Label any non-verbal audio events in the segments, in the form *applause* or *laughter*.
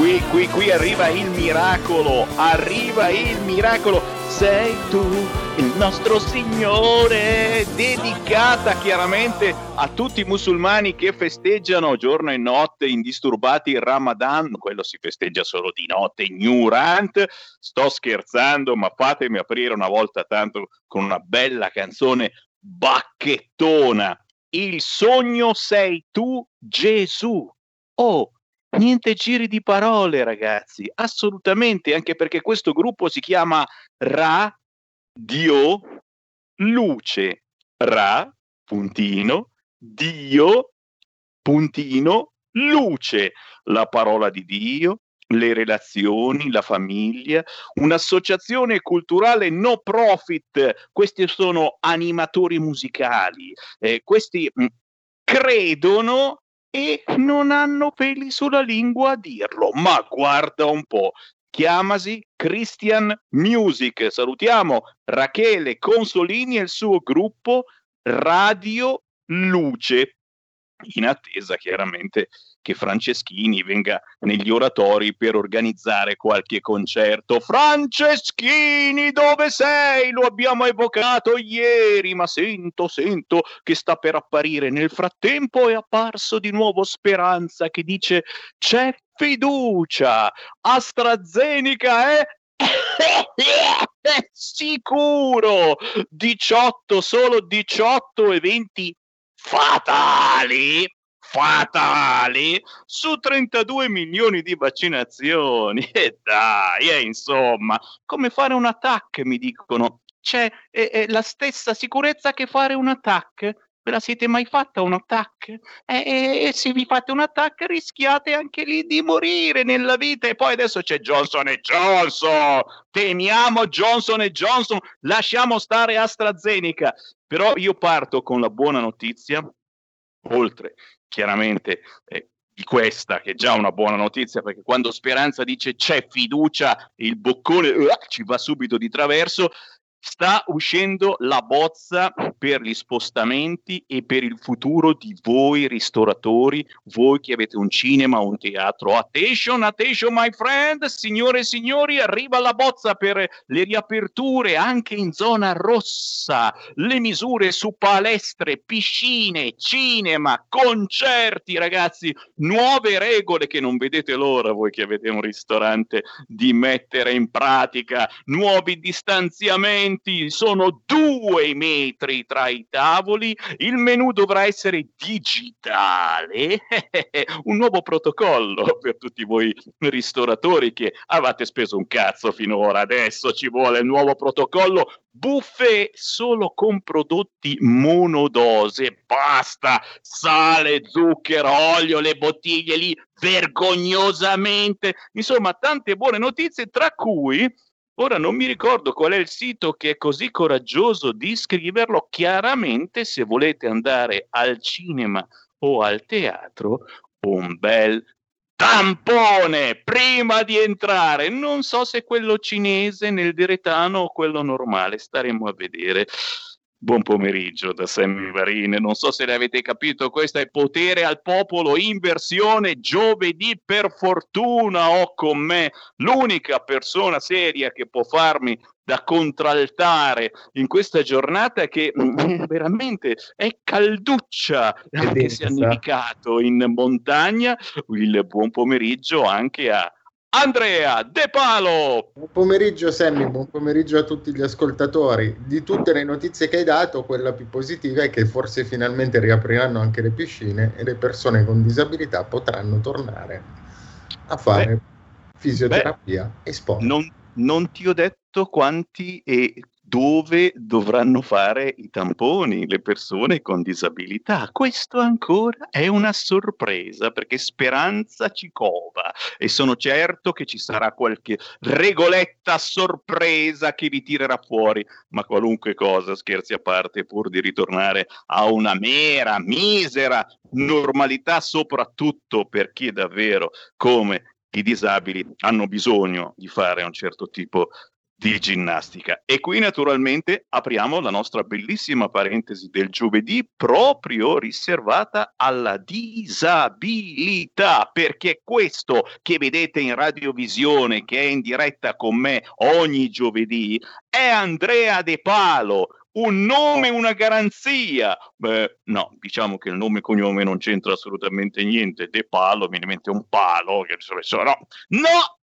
Qui, qui, qui arriva il miracolo, arriva il miracolo, sei tu il nostro Signore, dedicata chiaramente a tutti i musulmani che festeggiano giorno e notte indisturbati il Ramadan, quello si festeggia solo di notte, ignorant, sto scherzando, ma fatemi aprire una volta tanto con una bella canzone bacchettona, il sogno sei tu Gesù. Oh, niente giri di parole, ragazzi, assolutamente, anche perché questo gruppo si chiama Ra Dio Luce. Ra, puntino, Dio, puntino, luce. La parola di Dio, le relazioni, la famiglia, un'associazione culturale no profit. Questi sono animatori musicali. eh, questi mh, credono e non hanno peli sulla lingua a dirlo. Ma guarda un po', chiamasi Christian Music. Salutiamo Rachele Consolini e il suo gruppo Radio Luce. In attesa chiaramente che Franceschini venga negli oratori per organizzare qualche concerto. Franceschini, dove sei? Lo abbiamo evocato ieri, ma sento, sento che sta per apparire. Nel frattempo è apparso di nuovo Speranza che dice c'è fiducia. AstraZeneca è *laughs* sicuro 18 solo 18 eventi fatali fatali su 32 milioni di vaccinazioni. *laughs* E dai, e insomma, come fare un attack, mi dicono. C'è è, è la stessa sicurezza che fare un attack. Ve la siete mai fatta un attack? E, e, se vi fate un attack rischiate anche lì di morire nella vita. E poi adesso c'è Johnson e Johnson. Temiamo Johnson e Johnson. Lasciamo stare AstraZeneca. Però io parto con la buona notizia, oltre chiaramente eh, questa, che è già una buona notizia, perché quando Speranza dice c'è fiducia, il boccone uh, ci va subito di traverso, sta uscendo la bozza per gli spostamenti e per il futuro di voi ristoratori, voi che avete un cinema, un teatro. Attention, attention my friend, signore e signori, arriva la bozza per le riaperture anche in zona rossa, le misure su palestre, piscine, cinema, concerti, ragazzi, nuove regole che non vedete l'ora voi che avete un ristorante di mettere in pratica, nuovi distanziamenti momenti sono due metri tra i tavoli, il menu dovrà essere digitale, *laughs* un nuovo protocollo per tutti voi ristoratori che avete speso un cazzo finora, adesso ci vuole il nuovo protocollo buffet solo con prodotti monodose, basta, sale, zucchero, olio, le bottiglie lì vergognosamente, insomma tante buone notizie tra cui Ora non mi ricordo qual è il sito che è così coraggioso di scriverlo chiaramente se volete andare al cinema o al teatro, un bel tampone prima di entrare. Non so se quello cinese nel diretano o quello normale, staremo a vedere. Buon pomeriggio da Sammy Varine, non so se l'avete capito, questo è Potere al Popolo in versione giovedì per fortuna ho con me l'unica persona seria che può farmi da contraltare in questa giornata che mm, *laughs* veramente è calduccia, anche se ha nevicato in montagna. Il buon pomeriggio anche a Andrea De Palo. Buon pomeriggio Sammy, buon pomeriggio a tutti gli ascoltatori. Di tutte le notizie che hai dato, quella più positiva è che forse finalmente riapriranno anche le piscine e le persone con disabilità potranno tornare a fare beh, fisioterapia beh, e sport. Non, non ti ho detto quanti e dove dovranno fare i tamponi le persone con disabilità. Questo ancora è una sorpresa perché speranza ci cova e sono certo che ci sarà qualche regoletta sorpresa che vi tirerà fuori, ma qualunque cosa, scherzi a parte, pur di ritornare a una mera, misera normalità, soprattutto per chi davvero come i disabili hanno bisogno di fare un certo tipo di ginnastica. E qui naturalmente apriamo la nostra bellissima parentesi del giovedì proprio riservata alla disabilità, perché questo che vedete in radiovisione, che è in diretta con me ogni giovedì, è Andrea De Palo, un nome, una garanzia. Beh, no, diciamo che il nome e cognome non c'entra assolutamente niente. De Palo, mi mente un palo, no, no,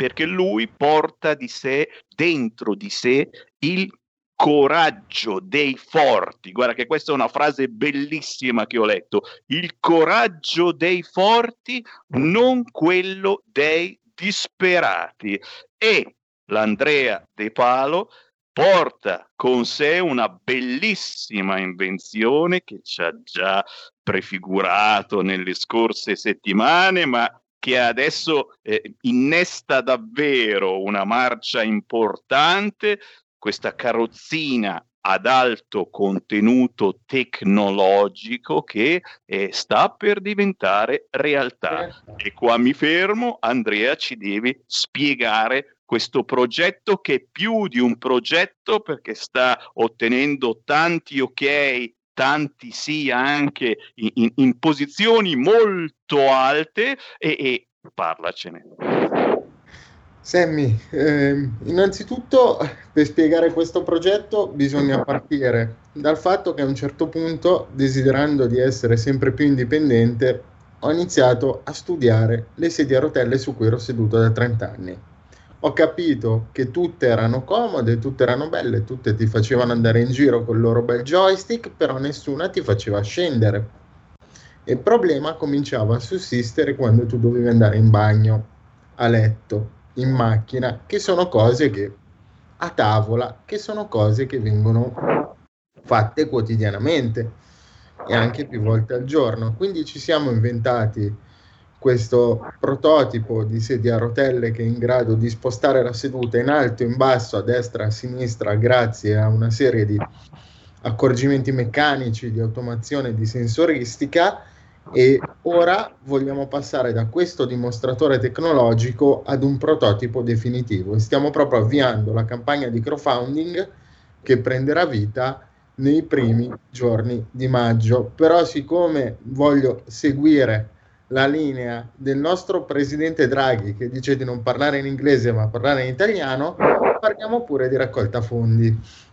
perché lui porta di sé, dentro di sé, il coraggio dei forti. Guarda che questa è una frase bellissima che ho letto. Il coraggio dei forti, non quello dei disperati. E l'Andrea De Palo porta con sé una bellissima invenzione che ci ha già prefigurato nelle scorse settimane, ma che adesso eh, innesta davvero una marcia importante, questa carrozzina ad alto contenuto tecnologico che eh, sta per diventare realtà. Certo. E qua mi fermo, Andrea ci devi spiegare questo progetto che è più di un progetto perché sta ottenendo tanti ok tanti sì anche in, in, in posizioni molto alte e, e parlacene. Sammy, eh, innanzitutto per spiegare questo progetto bisogna partire dal fatto che a un certo punto, desiderando di essere sempre più indipendente, ho iniziato a studiare le sedie a rotelle su cui ero seduto da 30 anni ho capito che tutte erano comode, tutte erano belle, tutte ti facevano andare in giro con il loro bel joystick, però nessuna ti faceva scendere. Il problema cominciava a sussistere quando tu dovevi andare in bagno, a letto, in macchina, che sono cose che a tavola, che sono cose che vengono fatte quotidianamente e anche più volte al giorno. Quindi ci siamo inventati questo prototipo di sedia a rotelle che è in grado di spostare la seduta in alto, in basso, a destra, a sinistra, grazie a una serie di accorgimenti meccanici, di automazione, di sensoristica e ora vogliamo passare da questo dimostratore tecnologico ad un prototipo definitivo. Stiamo proprio avviando la campagna di crowdfunding che prenderà vita nei primi giorni di maggio. Però siccome voglio seguire la linea del nostro presidente Draghi che dice di non parlare in inglese ma parlare in italiano, parliamo pure di raccolta fondi.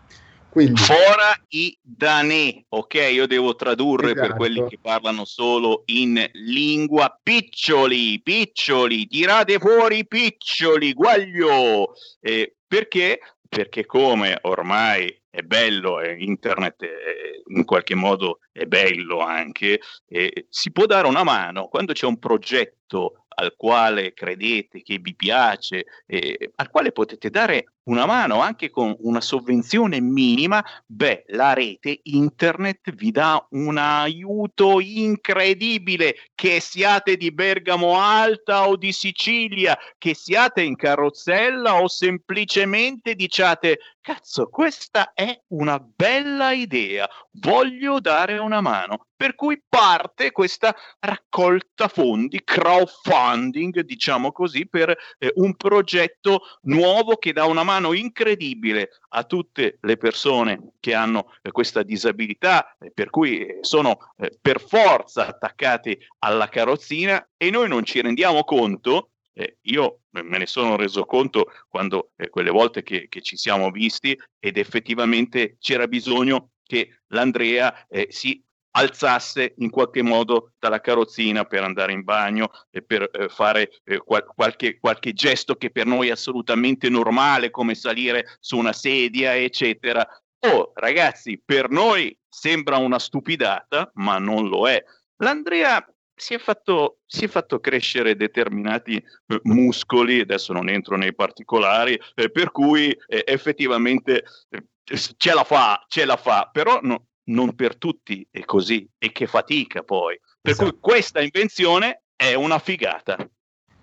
Quindi, Fora i danè, ok? Io devo tradurre esatto. per quelli che parlano solo in lingua. Piccioli, piccioli, tirate fuori piccioli, guaglio. Eh, perché? Perché come ormai è bello, eh, internet è, in qualche modo è bello anche, eh, si può dare una mano quando c'è un progetto al quale credete, che vi piace, eh, al quale potete dare una mano anche con una sovvenzione minima, beh, la rete internet vi dà un aiuto incredibile, che siate di Bergamo Alta o di Sicilia, che siate in carrozzella o semplicemente diciate cazzo, questa è una bella idea, voglio dare una mano. Per cui parte questa raccolta fondi, crowdfunding, diciamo così, per eh, un progetto nuovo che dà una mano mano incredibile a tutte le persone che hanno eh, questa disabilità, eh, per cui eh, sono eh, per forza attaccati alla carrozzina e noi non ci rendiamo conto. Eh, io me ne sono reso conto quando eh, quelle volte che, che, ci siamo visti ed effettivamente c'era bisogno che l'Andrea si alzasse in qualche modo dalla carrozzina per andare in bagno e per eh, fare eh, qual- qualche, qualche, gesto che per noi è assolutamente normale, come salire su una sedia, eccetera. Oh, ragazzi, per noi sembra una stupidata, ma non lo è. L'Andrea si è fatto, si è fatto crescere determinati eh, muscoli, adesso non entro nei particolari, eh, per cui eh, effettivamente eh, ce la fa, ce la fa, però no, non per tutti è così e che fatica poi. Per esatto. cui questa invenzione è una figata.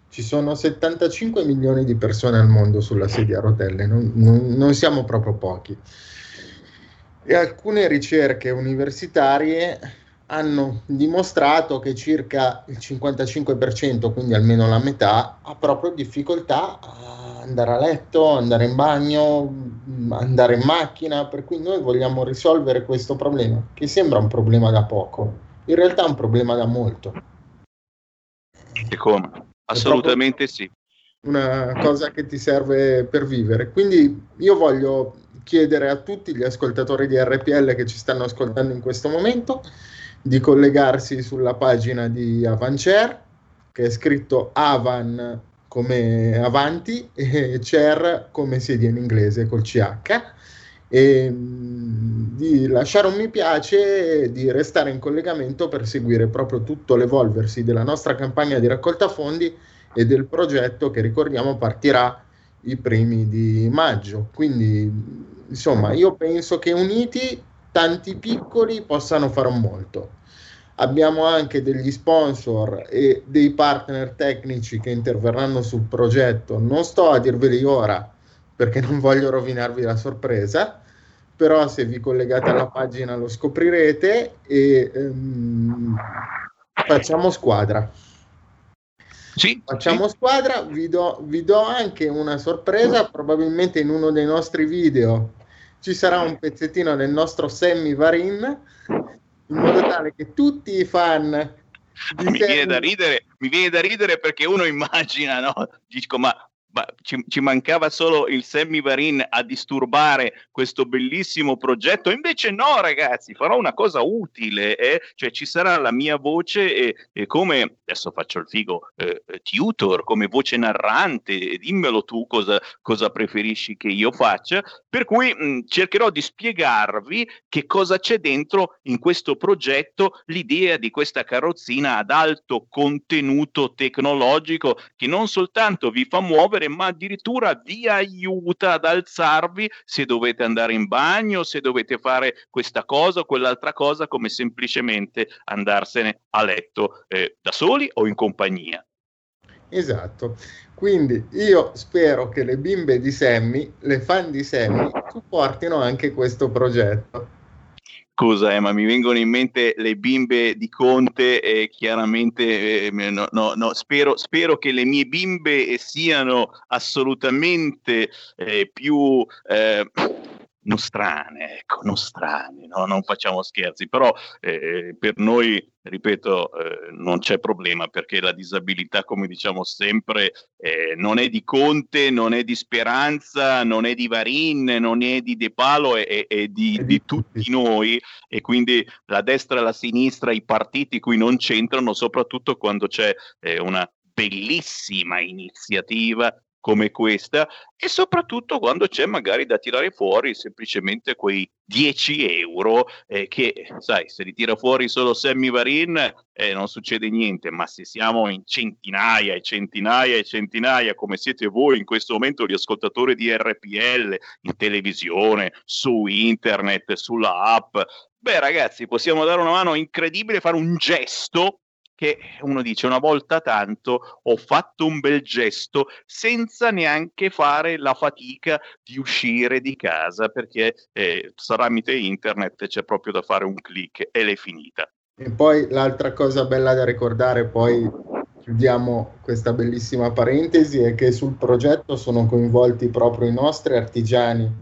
Ci sono 75 milioni di persone al mondo sulla sedia a rotelle, non, non, non siamo proprio pochi. E alcune ricerche universitarie hanno dimostrato che circa il 55%, quindi almeno la metà, ha proprio difficoltà a andare a letto, andare in bagno, andare in macchina, per cui noi vogliamo risolvere questo problema, che sembra un problema da poco, in realtà è un problema da molto. E come? Assolutamente sì. Una cosa che ti serve per vivere. Quindi io voglio chiedere a tutti gli ascoltatori di RPL che ci stanno ascoltando in questo momento di collegarsi sulla pagina di Avancer, che è scritto Avan come avanti e chair come sedia in inglese col CH e mm, di lasciare un mi piace e di restare in collegamento per seguire proprio tutto l'evolversi della nostra campagna di raccolta fondi e del progetto che ricordiamo partirà i primi di maggio. Quindi, insomma, io penso che uniti tanti piccoli possano fare molto. Abbiamo anche degli sponsor e dei partner tecnici che interverranno sul progetto. Non sto a dirveli ora perché non voglio rovinarvi la sorpresa, però se vi collegate alla pagina lo scoprirete e ehm, facciamo squadra. Sì, facciamo sì. squadra, vi do, vi do anche una sorpresa, probabilmente in uno dei nostri video ci sarà un pezzettino del nostro Sammy Varin in modo tale che tutti i fan mi viene, da ridere, mi viene da ridere perché uno immagina, no? Dico, ma ma ci, ci, mancava solo il Sammy Varin a disturbare questo bellissimo progetto. Invece, no, ragazzi, farò una cosa utile, eh? cioè ci sarà la mia voce e, e come adesso faccio il figo eh, tutor, come voce narrante. Dimmelo tu cosa, cosa preferisci che io faccia. Per cui mh, cercherò di spiegarvi che cosa c'è dentro in questo progetto, l'idea di questa carrozzina ad alto contenuto tecnologico che non soltanto vi fa muovere, ma addirittura vi aiuta ad alzarvi se dovete andare in bagno, se dovete fare questa cosa o quell'altra cosa, come semplicemente andarsene a letto eh, da soli o in compagnia. Esatto. Quindi io spero che le bimbe di Sammy, le fan di Sammy, supportino anche questo progetto. Scusa, eh, ma mi vengono in mente le bimbe di Conte e chiaramente eh, no, no, no, spero, spero, che le mie bimbe siano assolutamente eh, più eh, nostrane, ecco, nostrane, no? non facciamo scherzi, però eh, per noi, ripeto, eh, non c'è problema perché la disabilità, come diciamo sempre, eh, non è di Conte, non è di Speranza, non è di Varin, non è di De Palo, è, è, di, di, tutti noi e quindi la destra e la sinistra, i partiti qui non c'entrano, soprattutto quando c'è eh, una bellissima iniziativa come questa e soprattutto quando c'è magari da tirare fuori semplicemente quei 10 euro eh, che sai se li tira fuori solo Sammy Varin eh, non succede niente ma se siamo in centinaia e centinaia e centinaia come siete voi in questo momento gli ascoltatori di RPL in televisione su internet sulla app beh ragazzi possiamo dare una mano incredibile fare un gesto che uno dice una volta tanto ho fatto un bel gesto senza neanche fare la fatica di uscire di casa perché eh, tramite internet c'è proprio da fare un clic e l'è finita. E poi l'altra cosa bella da ricordare, poi chiudiamo questa bellissima parentesi, è che sul progetto sono coinvolti proprio i nostri artigiani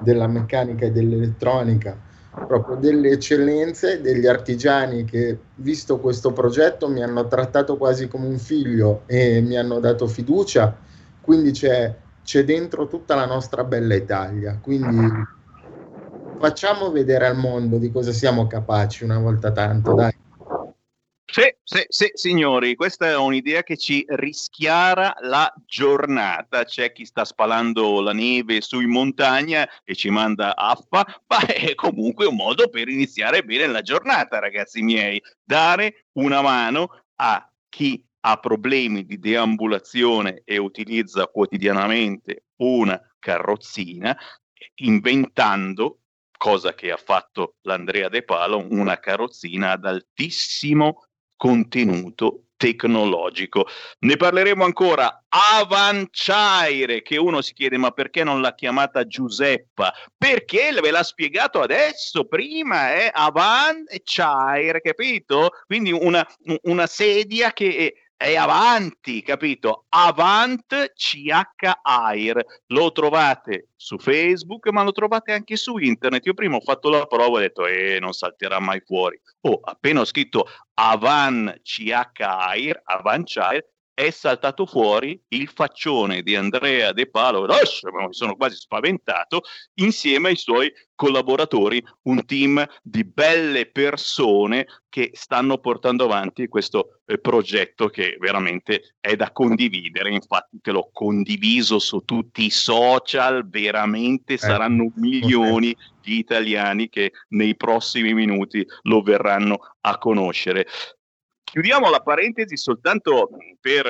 della meccanica e dell'elettronica proprio delle eccellenze, degli artigiani che, visto questo progetto, mi hanno trattato quasi come un figlio e mi hanno dato fiducia, quindi c'è, c'è dentro tutta la nostra bella Italia. Quindi facciamo vedere al mondo di cosa siamo capaci una volta tanto, dai. Sì, sì, sì, signori, questa è un'idea che ci rischiara la giornata. C'è chi sta spalando la neve sui montagna e ci manda affa, *laughs* ma è comunque un modo per iniziare bene la giornata, ragazzi miei. Dare una mano a chi ha problemi di deambulazione e utilizza quotidianamente una carrozzina, inventando cosa che ha fatto l'Andrea De Palo, una carrozzina ad altissimo contenuto tecnologico. Ne parleremo ancora. Avanciaire, che uno si chiede ma perché non l'ha chiamata Giuseppa? Perché ve l'ha spiegato adesso, prima è Avanciaire, capito? Quindi una, una sedia che è avanti, capito? Avant CH Air. Lo trovate su Facebook, ma lo trovate anche su internet. Io prima ho fatto la prova e ho detto, eh, non salterà mai fuori. Oh, appena ho scritto Avan CH Air, Avant Air, è saltato fuori il faccione di Andrea De Palo, mi sono quasi spaventato, insieme ai suoi collaboratori, un team di belle persone che stanno portando avanti questo eh, progetto che veramente è da condividere. Infatti te l'ho condiviso su tutti i social, veramente eh, saranno milioni di italiani che nei prossimi minuti lo verranno a conoscere. Chiudiamo la parentesi soltanto per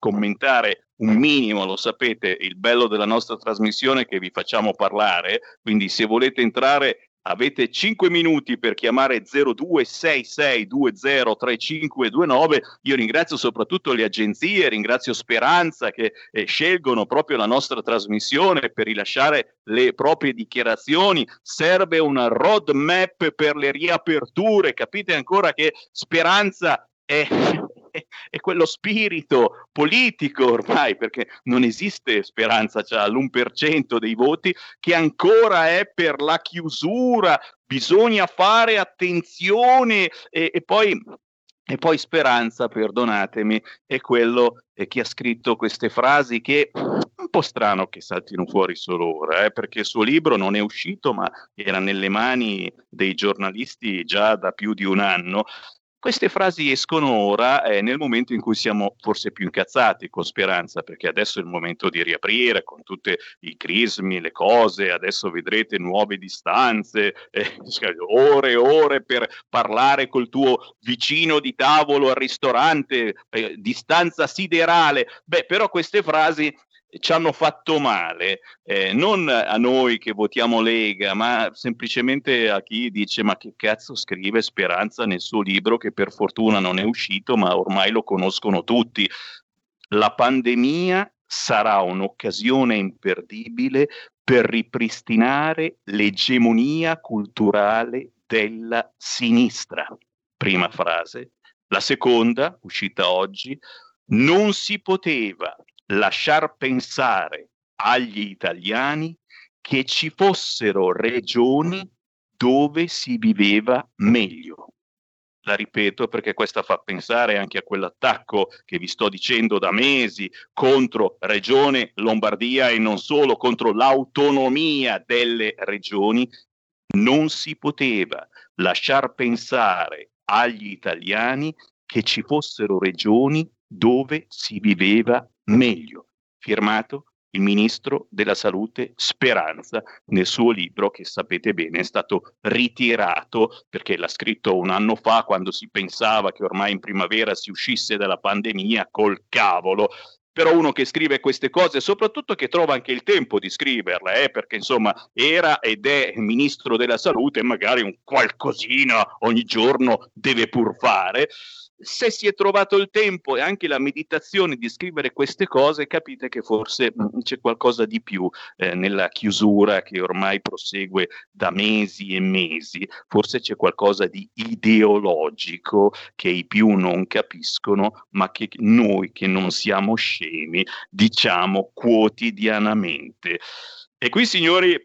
commentare un minimo, lo sapete, il bello della nostra trasmissione che vi facciamo parlare, quindi se volete entrare avete 5 minuti per chiamare 0266203529. Io ringrazio soprattutto le agenzie, ringrazio Speranza che eh, scelgono proprio la nostra trasmissione per rilasciare le proprie dichiarazioni. Serve una roadmap per le riaperture. Capite ancora che Speranza è, *laughs* è, quello spirito politico ormai, perché non esiste speranza, c'è l'1% dei voti, che ancora è per la chiusura, bisogna fare attenzione e, e poi e poi Speranza, perdonatemi, è quello eh, che ha scritto queste frasi che un po' strano che saltino fuori solo ora, eh, perché il suo libro non è uscito, ma era nelle mani dei giornalisti già da più di un anno queste frasi escono ora eh, nel momento in cui siamo forse più incazzati con Speranza, perché adesso è il momento di riaprire con tutti i crismi, le cose, adesso vedrete nuove distanze, eh, *laughs* ore e ore per parlare col tuo vicino di tavolo al ristorante, eh, distanza siderale. Beh, però queste frasi ci hanno fatto male, eh, non a noi che votiamo Lega, ma semplicemente a chi dice ma che cazzo scrive Speranza nel suo libro che per fortuna non è uscito, ma ormai lo conoscono tutti. La pandemia sarà un'occasione imperdibile per ripristinare l'egemonia culturale della sinistra. Prima frase. La seconda, uscita oggi, non si poteva lasciar pensare agli italiani che ci fossero regioni dove si viveva meglio. La ripeto perché questa fa pensare anche a quell'attacco che vi sto dicendo da mesi contro Regione Lombardia e non solo, contro l'autonomia delle regioni. Non si poteva lasciar pensare agli italiani che ci fossero regioni dove si viveva meglio. Firmato il ministro della salute Speranza nel suo libro che sapete bene è stato ritirato perché l'ha scritto un anno fa quando si pensava che ormai in primavera si uscisse dalla pandemia col cavolo però uno che scrive queste cose, soprattutto che trova anche il tempo di scriverle, eh, perché insomma era ed è ministro della salute, magari un qualcosina ogni giorno deve pur fare se si è trovato il tempo e anche la meditazione di scrivere queste cose, capite che forse mm, c'è qualcosa di più eh, nella chiusura che ormai prosegue da mesi e mesi, forse c'è qualcosa di ideologico che i più non capiscono, ma che noi che non siamo scemi diciamo quotidianamente. E qui, signori,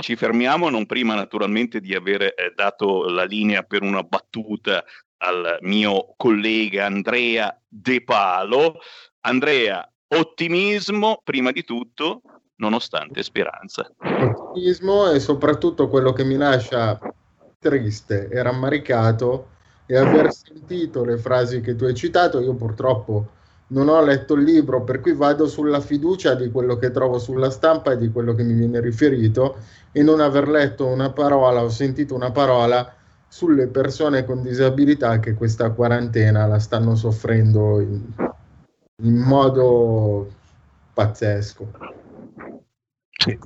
ci fermiamo, non prima naturalmente di aver eh, dato la linea per una battuta al mio collega Andrea De Palo. Andrea, ottimismo prima di tutto, nonostante speranza. Ottimismo e soprattutto quello che mi lascia triste e rammaricato è aver sentito le frasi che tu hai citato. Io purtroppo non ho letto il libro, per cui vado sulla fiducia di quello che trovo sulla stampa e di quello che mi viene riferito e non aver letto una parola o sentito una parola sulle persone con disabilità che questa quarantena la stanno soffrendo in, in modo pazzesco. Sì,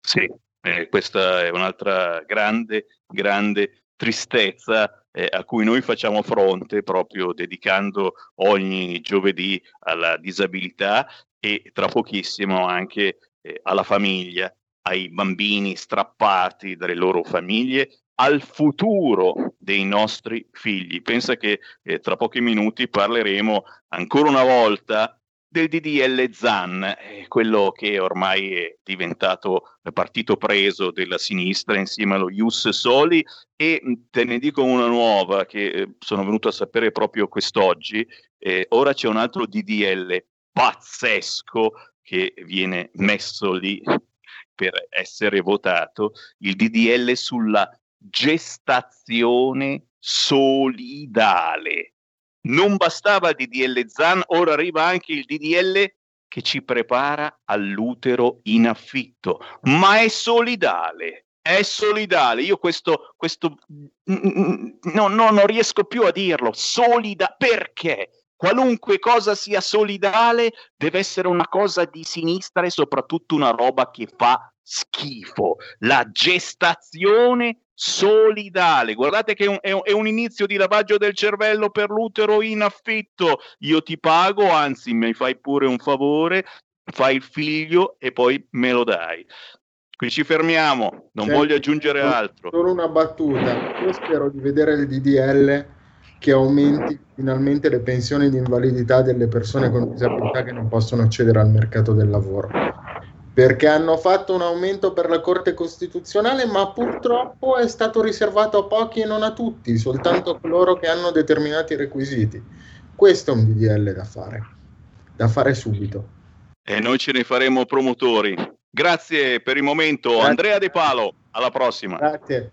sì. Eh, questa è un'altra grande, grande tristezza eh, a cui noi facciamo fronte proprio dedicando ogni giovedì alla disabilità e tra pochissimo anche eh, alla famiglia, ai bambini strappati dalle loro famiglie al futuro dei nostri figli. Pensa che eh, tra pochi minuti parleremo ancora una volta del DDL ZAN, eh, quello che ormai è diventato partito preso della sinistra insieme allo Ius Soli e te ne dico una nuova che eh, sono venuto a sapere proprio quest'oggi, eh, ora c'è un altro DDL pazzesco che viene messo lì per essere votato, il DDL sulla gestazione solidale. Non bastava il DDL ZAN, ora arriva anche il DDL che ci prepara all'utero in affitto, ma è solidale. È solidale, io questo, questo no, no, non riesco più a dirlo. Solida perché? Qualunque cosa sia solidale deve essere una cosa di sinistra e soprattutto una roba che fa schifo. La gestazione solidale. Guardate che è un, è, un, è un, inizio di lavaggio del cervello per l'utero in affitto. Io ti pago, anzi mi fai pure un favore, fai il figlio e poi me lo dai. Qui ci fermiamo, non Senti, voglio aggiungere altro. Solo una battuta. Io spero di vedere il DDL che aumenti finalmente le pensioni di invalidità delle persone con disabilità che non possono accedere al mercato del lavoro perché hanno fatto un aumento per la Corte Costituzionale, ma purtroppo è stato riservato a pochi e non a tutti, soltanto a coloro che hanno determinati requisiti. Questo è un DDL da fare, da fare subito. E noi ce ne faremo promotori. Grazie per il momento, Grazie. Andrea De Palo. Alla prossima. Grazie.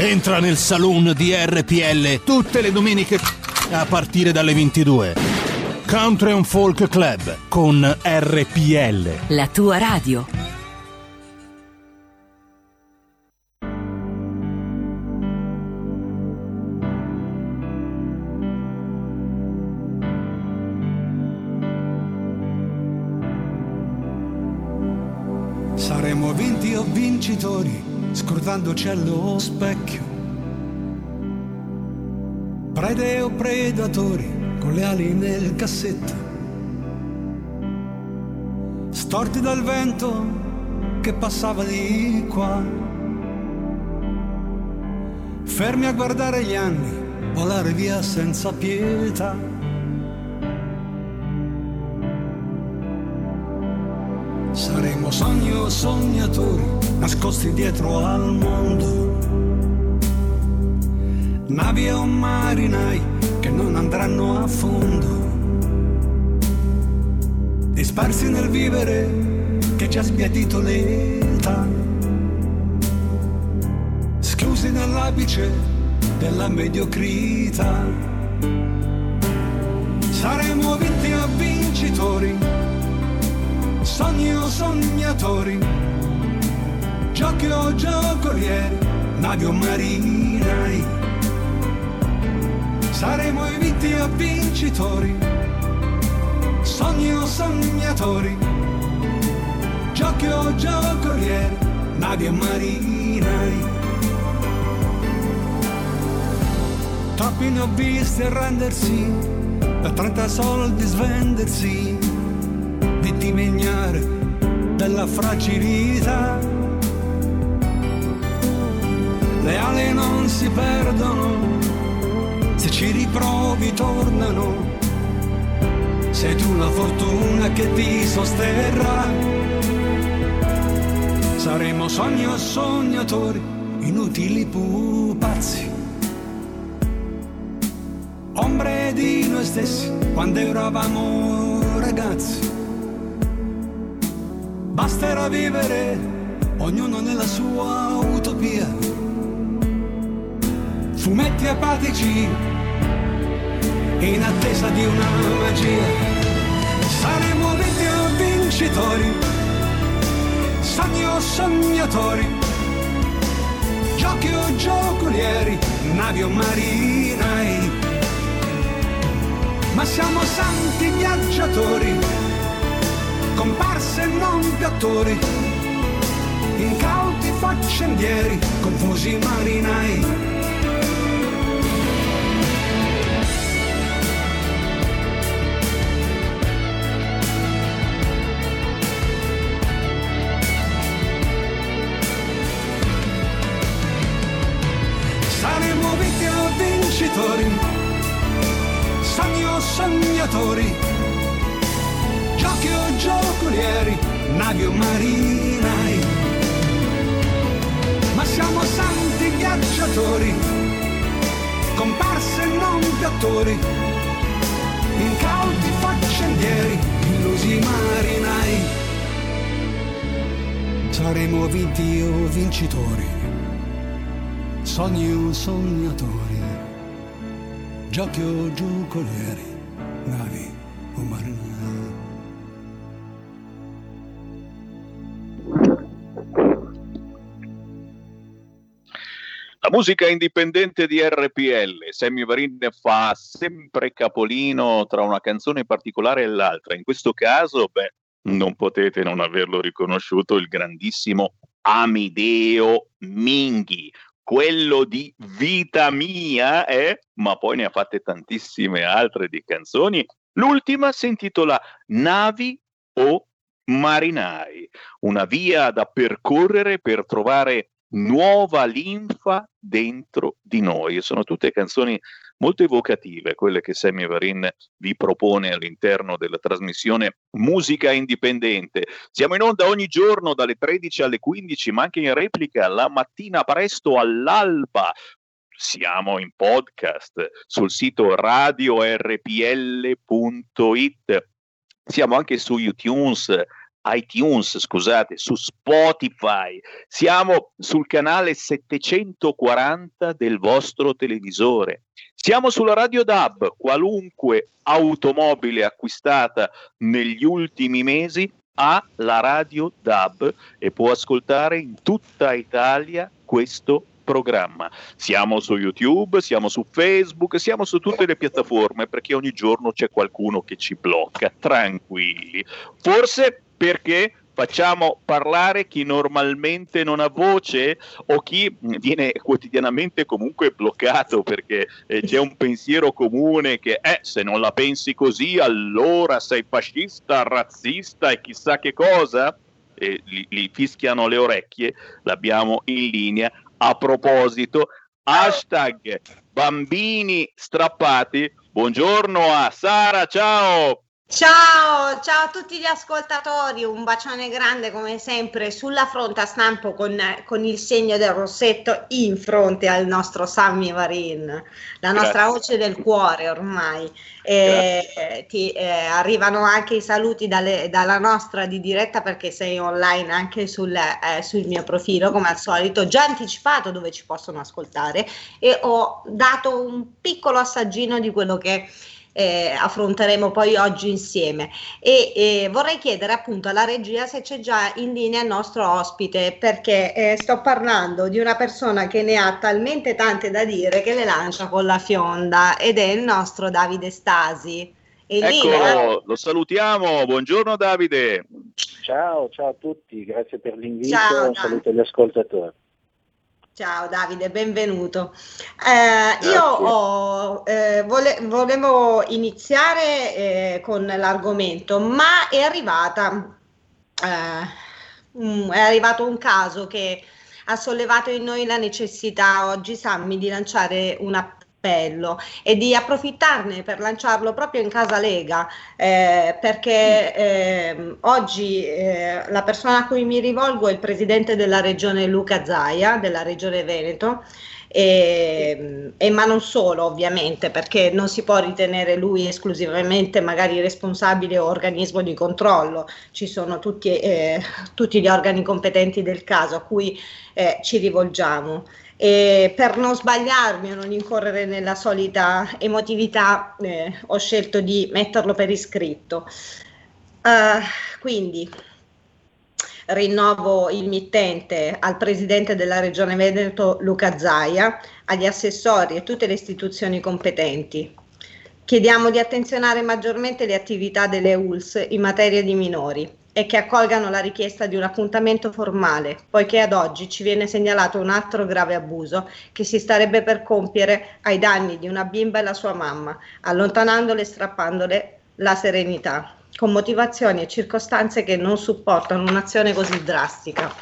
Entra nel saloon di RPL tutte le domeniche a partire dalle 22. Country and Folk Club con RPL. La tua radio. Saremo vinti o vincitori, scordandoci allo specchio. Prede o predatori, con le ali nel cassetto. Storti dal vento che passava di qua. Fermi a guardare gli anni, volare via senza pietà. Saremo sogni o sognatori, nascosti dietro al mondo. Navi o marinai che non andranno a fondo. Dispersi nel vivere che ci ha sbiadito l'età. Schiusi nell'apice della mediocrità. Saremo vinti o vincitori sogni o sognatori, giochi o giocolieri, navi o marinai. Saremo i vinti o vincitori, sogni o sognatori, giochi o giocolieri, navi o marinai. Troppi ne ho visti arrendersi, da 30 soldi svendersi di diminuire della fragilità. Le ali non si perdono, se ci riprovi tornano. Sei tu la fortuna che ti sosterrà. Saremo sogni o sognatori, inutili pupazzi. Ombre di noi stessi quando eravamo ragazzi. Basterà vivere, ognuno nella sua utopia. Fumetti apatici, in attesa di una magia. Saremo vinti o vincitori, sogni o sognatori, giochi o giocolieri, navi o marinai. Ma siamo santi viaggiatori comparse non più attori, incauti faccendieri, confusi marinai. Navi o marinai. Ma siamo santi viaggiatori, comparse non più attori, incauti faccendieri, illusi marinai. Saremo vinti o vincitori, sogni o sognatori, giochi o giocolieri, musica indipendente di RPL, Sammy Varin fa sempre capolino tra una canzone particolare e l'altra. In questo caso, beh, non potete non averlo riconosciuto, il grandissimo Amideo Minghi, quello di Vita Mia, eh? ma poi ne ha fatte tantissime altre di canzoni. L'ultima si intitola Navi o Marinai, una via da percorrere per trovare nuova linfa dentro di noi. Sono tutte canzoni molto evocative, quelle che Sammy Varin vi propone all'interno della trasmissione Musica Indipendente. Siamo in onda ogni giorno dalle 13 alle 15, ma anche in replica la mattina presto all'alba. Siamo in podcast sul sito radiorpl.it. Siamo anche su iTunes, iTunes, scusate, su Spotify, siamo sul canale 740 del vostro televisore. Siamo sulla Radio DAB, qualunque automobile acquistata negli ultimi mesi ha la radio DAB e può ascoltare in tutta Italia questo programma. Siamo su YouTube, siamo su Facebook, siamo su tutte le piattaforme perché ogni giorno c'è qualcuno che ci blocca. Tranquilli. Forse perché facciamo parlare chi normalmente non ha voce o chi viene quotidianamente comunque bloccato perché eh, c'è un pensiero comune che eh, se non la pensi così allora sei fascista, razzista e chissà che cosa. E gli, gli fischiano le orecchie, l'abbiamo in linea. A proposito, hashtag bambini strappati. Buongiorno a Sara, ciao! Ciao, ciao a tutti gli ascoltatori, un bacione grande come sempre sulla fronte a stampo con, con il segno del rossetto in fronte al nostro Sammy Varin, la nostra Grazie. voce del cuore ormai. E, ti, eh, arrivano anche i saluti dalle- dalla nostra di diretta perché sei online anche sul, eh, sul mio profilo come al solito, già anticipato dove ci possono ascoltare e ho dato un piccolo assaggino di quello che eh, affronteremo poi oggi insieme e eh, vorrei chiedere appunto alla regia se c'è già in linea il nostro ospite perché eh, sto parlando di una persona che ne ha talmente tante da dire che le lancia con la fionda ed è il nostro Davide Stasi. È? Eccolo, lo salutiamo. Buongiorno Davide. Ciao, ciao a tutti, grazie per l'invito, Ciao, un saluto agli ascoltatori. Ciao Davide, benvenuto. Eh, io ho, eh, vole- volevo iniziare eh, con l'argomento, ma è arrivata, eh, un- è arrivato un caso che ha sollevato in noi la necessità oggi, Sammy, di lanciare un appello e di approfittarne per lanciarlo proprio in casa Lega, eh, perché ehm, oggi eh, la persona a cui mi rivolgo è il presidente della regione Luca Zaia, della regione Veneto. E, e ma non solo ovviamente perché non si può ritenere lui esclusivamente magari responsabile o organismo di controllo ci sono tutti, eh, tutti gli organi competenti del caso a cui eh, ci rivolgiamo e per non sbagliarmi o non incorrere nella solita emotività eh, ho scelto di metterlo per iscritto Eh, quindi rinnovo il mittente al presidente della regione Veneto Luca Zaia, agli assessori e tutte le istituzioni competenti. Chiediamo di attenzionare maggiormente le attività delle ULS in materia di minori e che accolgano la richiesta di un appuntamento formale, poiché ad oggi ci viene segnalato un altro grave abuso che si starebbe per compiere ai danni di una bimba e la sua mamma, allontanandole e strappandole la serenità, con motivazioni e circostanze che non supportano un'azione così drastica.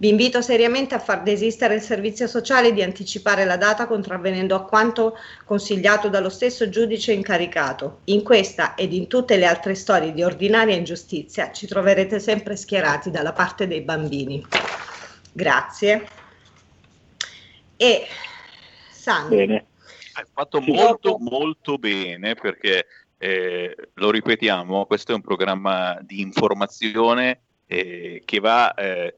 Vi invito seriamente a far desistere il servizio sociale e di anticipare la data contravvenendo a quanto consigliato dallo stesso giudice incaricato. In questa ed in tutte le altre storie di ordinaria ingiustizia ci troverete sempre schierati dalla parte dei bambini. Grazie. E Sandro, Bene. Hai fatto molto molto bene perché eh, lo ripetiamo, questo è un programma di informazione eh, che va eh,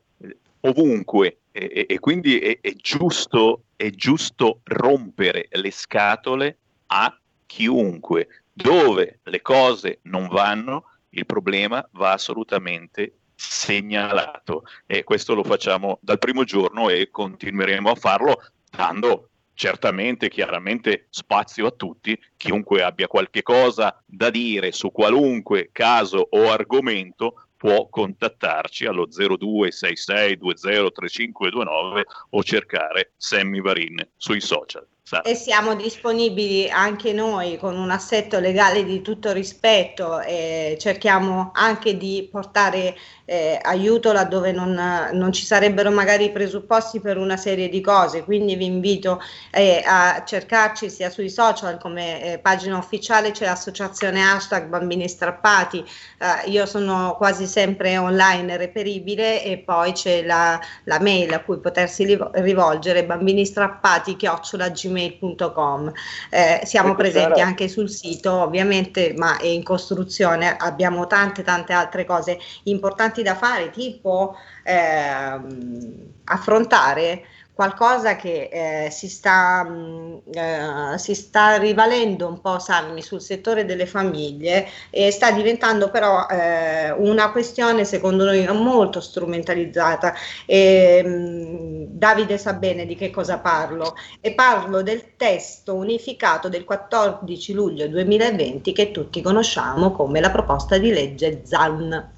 ovunque e, e- quindi è, è giusto, è giusto rompere le scatole a chiunque. Dove le cose non vanno, il problema va assolutamente segnalato e questo lo facciamo dal primo giorno e continueremo a farlo dando certamente, chiaramente spazio a tutti, chiunque abbia qualche cosa da dire su qualunque caso o argomento può contattarci allo 0266203529 o cercare Sammy Varin sui social. Sa- E siamo disponibili anche noi con un assetto legale di tutto rispetto e cerchiamo anche di portare eh, aiuto laddove non, non ci sarebbero magari i presupposti per una serie di cose. Quindi vi invito eh, a cercarci sia sui social come eh, pagina ufficiale, c'è l'associazione hashtag bambini strappati. Eh, io sono quasi sempre online reperibile e poi c'è la, la mail a cui potersi rivo- rivolgere bambini strappati chiocciolagmail.com gmail.com. Eh, siamo Ecco, presenti Sara. anche sul sito, ovviamente, ma è in costruzione. Abbiamo tante, tante altre cose importanti da fare, tipo ehm, affrontare qualcosa che eh, si, sta, mh, eh, si sta rivalendo un po' Sammy sul settore delle famiglie e sta diventando però eh, una questione secondo noi molto strumentalizzata e, mh, Davide sa bene di che cosa parlo e parlo del testo unificato del 14 luglio 2020 che tutti conosciamo come la proposta di legge ZAN.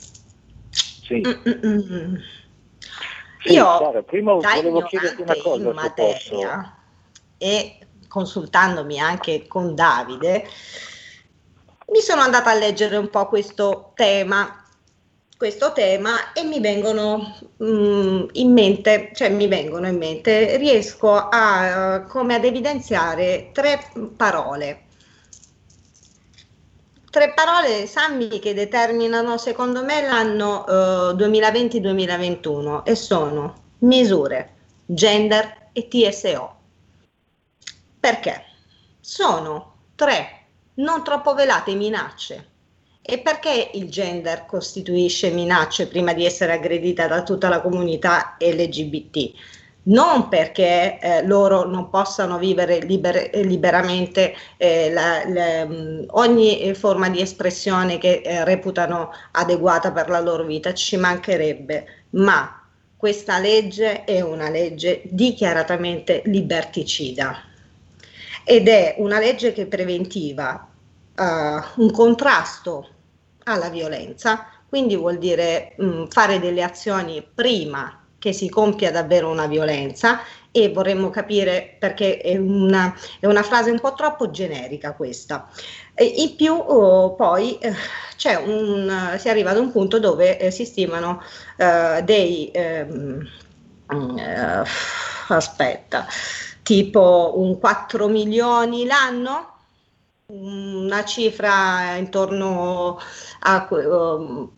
Sì. Mm-mm-mm. Sì, Io, Sara, prima volevo chiederti una cosa, in posso. materia e consultandomi anche con Davide, mi sono andata a leggere un po' questo tema, questo tema e mi vengono mm, in mente, cioè mi vengono in mente, riesco a, come ad evidenziare tre parole. Tre parole, Sammy, che determinano secondo me l'anno eh, 2020-2021 e sono misure, gender e TSO. Perché? Sono tre non troppo velate minacce. E perché il gender costituisce minacce prima di essere aggredita da tutta la comunità LGBT? Non perché eh, loro non possano vivere liber- liberamente eh, la- la- mh, ogni forma di espressione che eh, reputano adeguata per la loro vita, ci mancherebbe, ma questa legge è una legge dichiaratamente liberticida. Ed è una legge che preventiva eh, un contrasto alla violenza, quindi vuol dire mh, fare delle azioni prima che si compia davvero una violenza e vorremmo capire perché è una, è una frase un po' troppo generica questa. E in più oh, poi eh, un, si arriva ad un punto dove eh, si stimano eh, dei ehm, eh, aspetta tipo un 4 milioni l'anno una cifra intorno a um,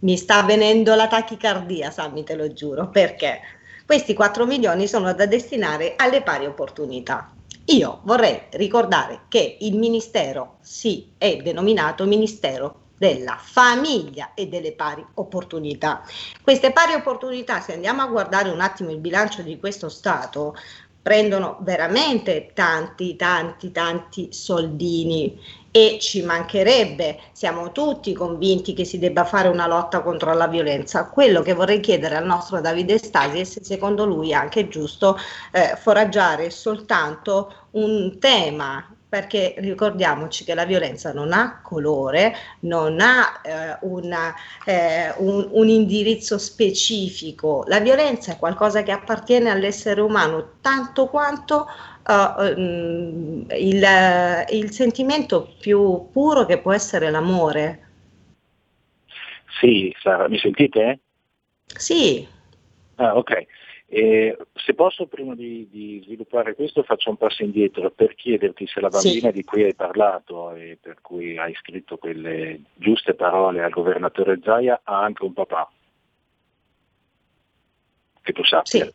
mi sta venendo la tachicardia, Sammy, te lo giuro, perché questi 4 milioni sono da destinare alle pari opportunità. Io vorrei ricordare che il ministero sì è denominato Ministero della famiglia e delle pari opportunità. Queste pari opportunità, se andiamo a guardare un attimo il bilancio di questo Stato, prendono veramente tanti, tanti, tanti soldini e ci mancherebbe, siamo tutti convinti che si debba fare una lotta contro la violenza. Quello che vorrei chiedere al nostro Davide Stasi è se secondo lui è anche giusto eh, foraggiare soltanto un tema perché ricordiamoci che la violenza non ha colore, non ha eh, una, eh, un, un indirizzo specifico, la violenza è qualcosa che appartiene all'essere umano tanto quanto uh, il, il sentimento più puro che può essere l'amore. Sì, Sara, mi sentite? Sì, Ah, ok. Eh, se posso, prima di, di sviluppare questo, faccio un passo indietro per chiederti se la bambina Sì. di cui hai parlato e per cui hai scritto quelle giuste parole al governatore Zaia ha anche un papà. Che tu sappia. sì,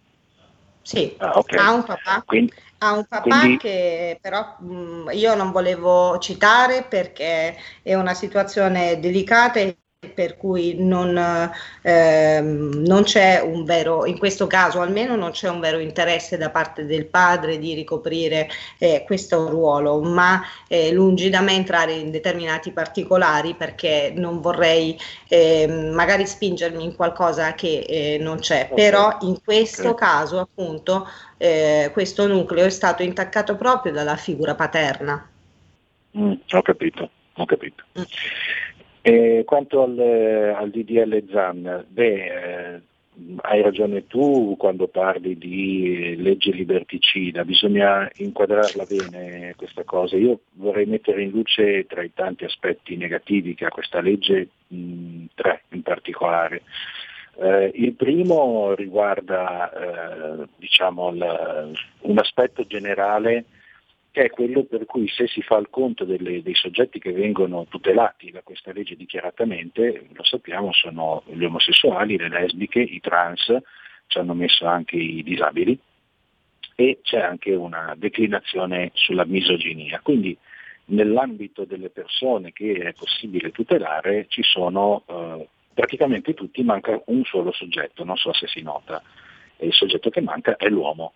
sì. Ah, ok. Ha un papà Quindi, Ha un papà Quindi- che però mh, io non volevo citare perché è una situazione delicata e per cui non, ehm, non c'è un vero, in questo caso almeno non c'è un vero interesse da parte del padre di ricoprire eh, questo ruolo, ma eh, lungi da me entrare in determinati particolari perché non vorrei ehm, magari spingermi in qualcosa che eh, non c'è, Ok. però in questo Ok. caso appunto eh, questo nucleo è stato intaccato proprio dalla figura paterna. Mm, ho capito, ho capito. Mm. E quanto al, al DDL ZAN, beh, eh, hai ragione tu quando parli di legge liberticida, bisogna inquadrarla bene questa cosa. Io vorrei mettere in luce tra i tanti aspetti negativi che ha questa legge, mh, tre in particolare. Eh, il primo riguarda eh, diciamo, il- un aspetto generale che è quello per cui se si fa il conto delle- dei soggetti che vengono tutelati da questa legge dichiaratamente, lo sappiamo, sono gli omosessuali, le lesbiche, i trans, ci hanno messo anche i disabili e c'è anche una declinazione sulla misoginia. Quindi nell'ambito delle persone che è possibile tutelare ci sono eh, praticamente tutti, manca un solo soggetto, non so se si nota, e il soggetto che manca è l'uomo,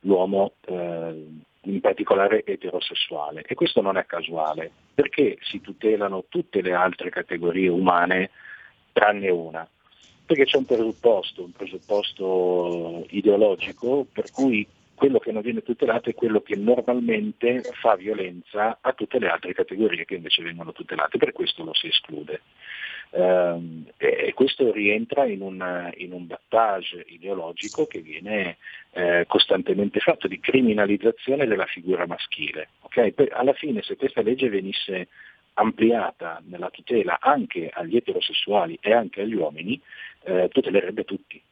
l'uomo eh, in particolare eterosessuale. E questo non è casuale perché si tutelano tutte le altre categorie umane tranne una. Perché c'è un presupposto, un presupposto ideologico per cui quello che non viene tutelato è quello che normalmente fa violenza a tutte le altre categorie che invece vengono tutelate, per questo lo si esclude. Uh, e questo rientra in un, in un battage ideologico che viene eh, costantemente fatto di criminalizzazione della figura maschile. Okay? alla fine se questa legge venisse ampliata nella tutela anche agli eterosessuali e anche agli uomini, eh, tutelerebbe tutti.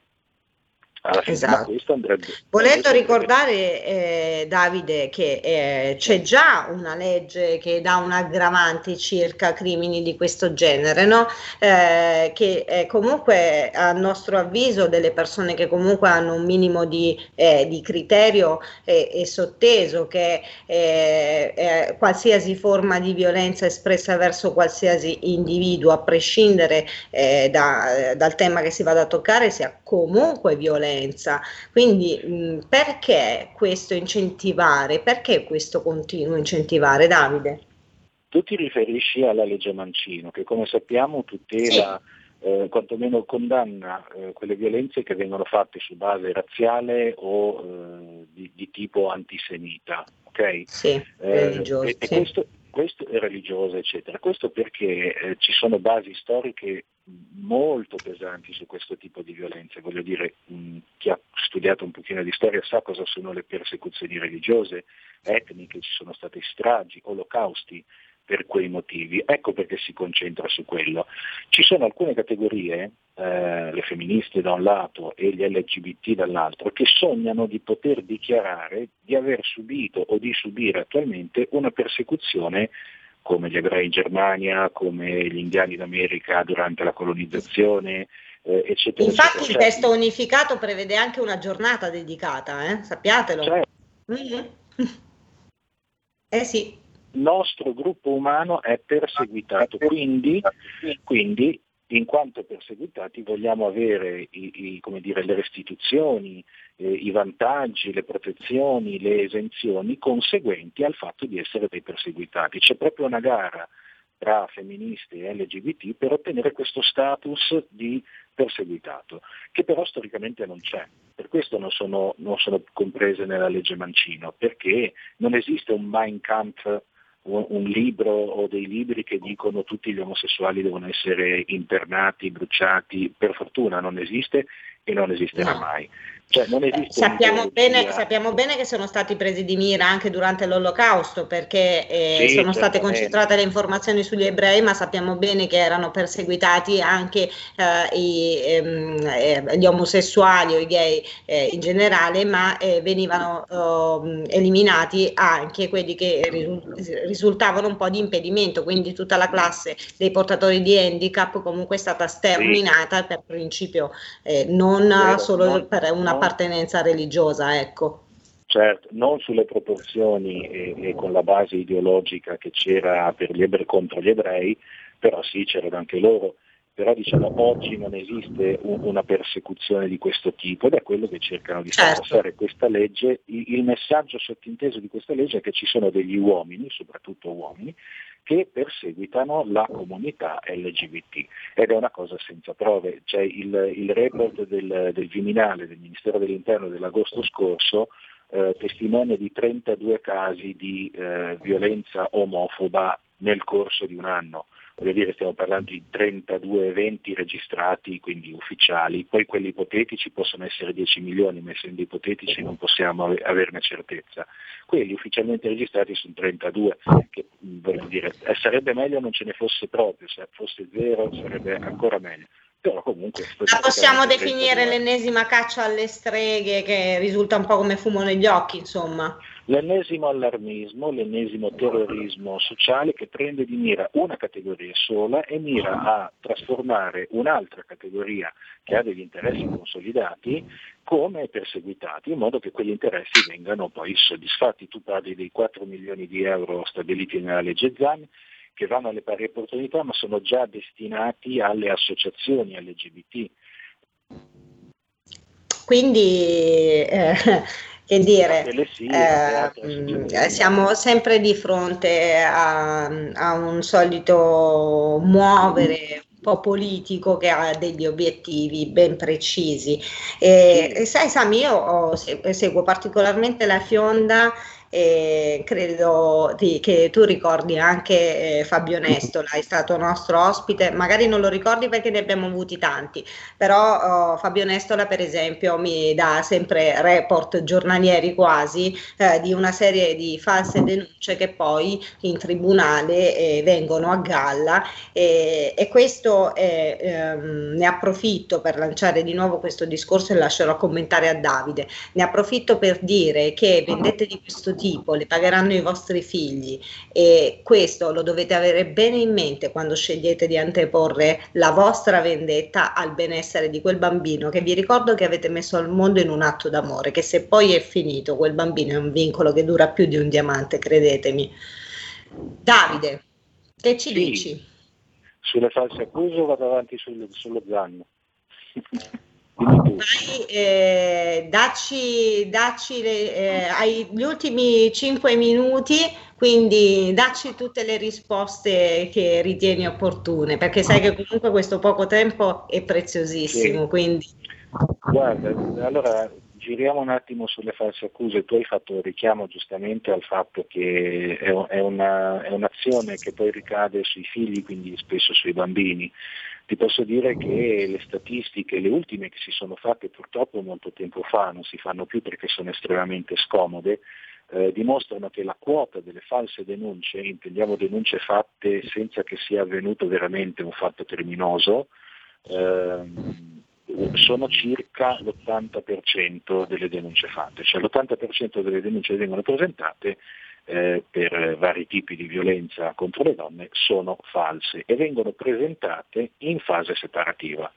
Alla fine, esatto. andrebbe, Volendo ricordare, eh, Davide, che eh, c'è già una legge che dà un aggravante circa crimini di questo genere, no? eh, che eh, comunque a nostro avviso delle persone che comunque hanno un minimo di, eh, di criterio è sotteso che eh, qualsiasi forma di violenza espressa verso qualsiasi individuo, a prescindere da, dal tema che si vada a toccare, sia comunque violenza violenza. Quindi mh, perché questo incentivare? Perché questo continuo incentivare, Davide? Tu ti riferisci alla legge Mancino, che come sappiamo tutela, sì. eh, quantomeno condanna eh, quelle violenze che vengono fatte su base razziale o eh, di, di, tipo antisemita. Okay? Sì, eh, religioso. E, sì. e questo, questo è religioso, eccetera. Questo perché eh, ci sono basi storiche molto pesanti su questo tipo di violenze. Voglio dire, chi ha studiato un pochino di storia sa cosa sono le persecuzioni religiose, etniche, ci sono state stragi, olocausti per quei motivi. Ecco perché si concentra su quello. Ci sono alcune categorie, eh, le femministe da un lato e gli LGBT dall'altro, che sognano di poter dichiarare di aver subito o di subire attualmente una persecuzione come gli ebrei in Germania, come gli indiani d'America durante la colonizzazione, eh, eccetera. Infatti eccetera. il testo unificato prevede anche una giornata dedicata, eh? sappiatelo. Cioè, mm-hmm. Eh sì. Il nostro gruppo umano è perseguitato, quindi, quindi in quanto perseguitati vogliamo avere i, i, dire, le restituzioni, eh, i vantaggi, le protezioni, le esenzioni conseguenti al fatto di essere dei perseguitati. C'è proprio una gara tra femministe e LGBT per ottenere questo status di perseguitato, che però storicamente non c'è. Per questo non sono, non sono comprese nella legge Mancino, perché non esiste un Mein Kampf un libro o dei libri che dicono tutti gli omosessuali devono essere internati, bruciati, per fortuna non esiste e non esisterà no. mai. Cioè, eh, sappiamo, bene, sappiamo, bene, che sono stati presi di mira anche durante l'olocausto perché eh, sì, sono state concentrate le informazioni sugli ebrei, ma sappiamo bene che erano perseguitati anche eh, i, ehm, eh, gli omosessuali o i gay eh, in generale, ma eh, venivano oh, eliminati anche quelli che risultavano un po' di impedimento, quindi tutta la classe dei portatori di handicap comunque è stata sterminata sì. per principio non Vero, solo non, per una appartenenza religiosa, ecco. Certo, non sulle proporzioni e, e, con la base ideologica che c'era per gli ebrei contro gli ebrei, però sì, c'erano anche loro. Però diciamo oggi non esiste un, una persecuzione di questo tipo ed è quello che cercano di certo. questa legge. Il, il messaggio sottinteso di questa legge è che ci sono degli uomini, soprattutto uomini, che perseguitano la comunità LGBT ed è una cosa senza prove. C'è il, il report del, del, Viminale del Ministero dell'Interno dell'agosto scorso eh, testimonia di 32 casi di eh, violenza omofoba nel corso di un anno voglio dire stiamo parlando di 32 eventi registrati, quindi ufficiali, poi quelli ipotetici possono essere 10 milioni, ma essendo ipotetici non possiamo averne certezza. Quelli ufficialmente registrati sono 32, che dire, eh, sarebbe meglio non ce ne fosse proprio, se fosse zero sarebbe ancora meglio. Però comunque La possiamo definire l'ennesima caccia alle streghe che risulta un po' come fumo negli occhi, insomma. L'ennesimo allarmismo, l'ennesimo terrorismo sociale che prende di mira una categoria sola e mira a trasformare un'altra categoria che ha degli interessi consolidati come perseguitati in modo che quegli interessi vengano poi soddisfatti. Tu parli dei 4 milioni di euro stabiliti nella legge Zan che vanno alle pari opportunità ma sono già destinati alle associazioni LGBT. Quindi eh, che dire, eh, associazioni. siamo sempre di fronte a, a un solito muovere un po' politico che ha degli obiettivi ben precisi. E, e sai, Sam, io ho- se- seguo particolarmente la Fionda e credo di- che tu ricordi anche eh, Fabio Nestola, *laughs* è stato nostro ospite, magari non lo ricordi perché ne abbiamo avuti tanti, però oh, Fabio Nestola per esempio mi dà sempre report giornalieri quasi eh, di una serie di false denunce che poi in tribunale eh, vengono a galla e, e questo è, ehm, ne approfitto per lanciare di nuovo questo discorso e lascerò commentare a Davide. Ne approfitto per dire che vendette di questo tipo le pagheranno i vostri figli e questo lo dovete avere bene in mente quando scegliete di anteporre la vostra vendetta al benessere di quel bambino che vi ricordo che avete messo al mondo in un atto d'amore, che se poi è finito quel bambino è un vincolo che dura più di un diamante, credetemi. Davide, che ci Sì. dici? Sulle false accuse o vado avanti sul- sullo zanno? *laughs* Vai, eh, dacci, dacci le- eh, hai gli ultimi cinque minuti, quindi dacci tutte le risposte che ritieni opportune, perché sai che comunque questo poco tempo è preziosissimo, Sì. quindi Guarda, allora giriamo un attimo sulle false accuse. Tu hai fatto richiamo giustamente al fatto che è, è una- è un'azione che poi ricade sui figli, quindi spesso sui bambini. Ti posso dire che le statistiche, le ultime che si sono fatte purtroppo molto tempo fa, non si fanno più perché sono estremamente scomode, eh, dimostrano che la quota delle false denunce, intendiamo denunce fatte senza che sia avvenuto veramente un fatto criminoso, ehm, sono circa l'80% delle denunce fatte, cioè l'80% delle denunce vengono presentate eh, per vari tipi di violenza contro le donne sono false e vengono presentate in fase separativa.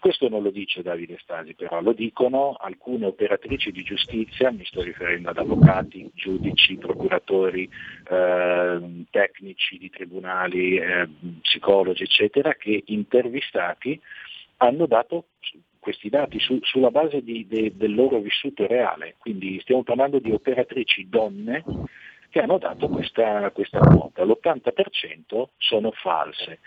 Questo non lo dice Davide Stasi, però lo dicono alcune operatrici di giustizia, mi sto riferendo ad avvocati, giudici, procuratori, ehm, tecnici di tribunali, eh, psicologi, eccetera, che intervistati hanno dato questi dati su- sulla base di- de- del loro vissuto reale, quindi stiamo parlando di operatrici donne che hanno dato questa, questa quota, l'80% sono false.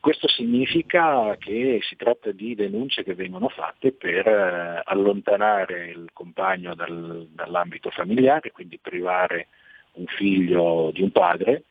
Questo significa che si tratta di denunce che vengono fatte per eh, allontanare il compagno dal- dall'ambito familiare, quindi privare un figlio di un padre,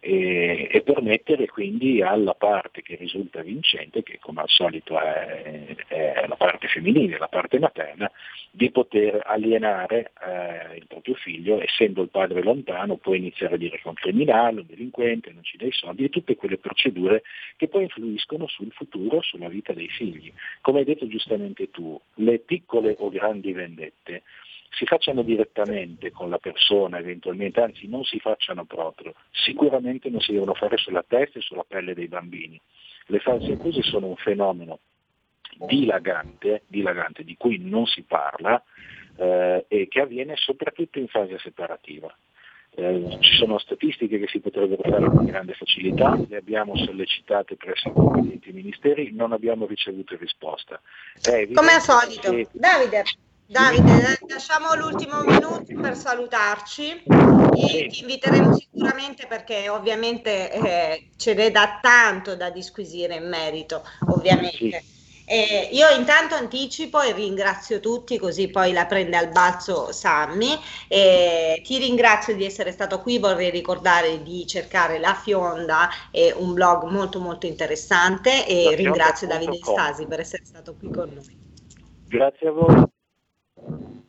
e, e permettere quindi alla parte che risulta vincente, che come al solito è, è la parte femminile, la parte materna, di poter alienare eh, il proprio figlio, essendo il padre lontano, poi iniziare a dire che è un criminale, un delinquente, non ci dai soldi, e tutte quelle procedure che poi influiscono sul futuro, sulla vita dei figli. Come hai detto giustamente tu, le piccole o grandi vendette si facciano direttamente con la persona eventualmente, anzi non si facciano proprio, sicuramente non si devono fare sulla testa e sulla pelle dei bambini. Le false accuse sono un fenomeno dilagante, dilagante di cui non si parla eh, e che avviene soprattutto in fase separativa. Eh, ci sono statistiche che si potrebbero fare con grande facilità, le abbiamo sollecitate presso i competenti ministeri, non abbiamo ricevuto risposta. Come al solito, che- Davide, Davide, lasciamo l'ultimo minuto per salutarci e ti inviteremo sicuramente perché ovviamente eh, ce n'è da tanto da disquisire in merito, ovviamente. Eh, io intanto anticipo e ringrazio tutti, così poi la prende al balzo Sammy. Eh, ti ringrazio di essere stato qui, vorrei ricordare di cercare La Fionda, è un blog molto molto interessante e ringrazio Davide. Stasi per essere stato qui con noi. Grazie a voi. Thank you.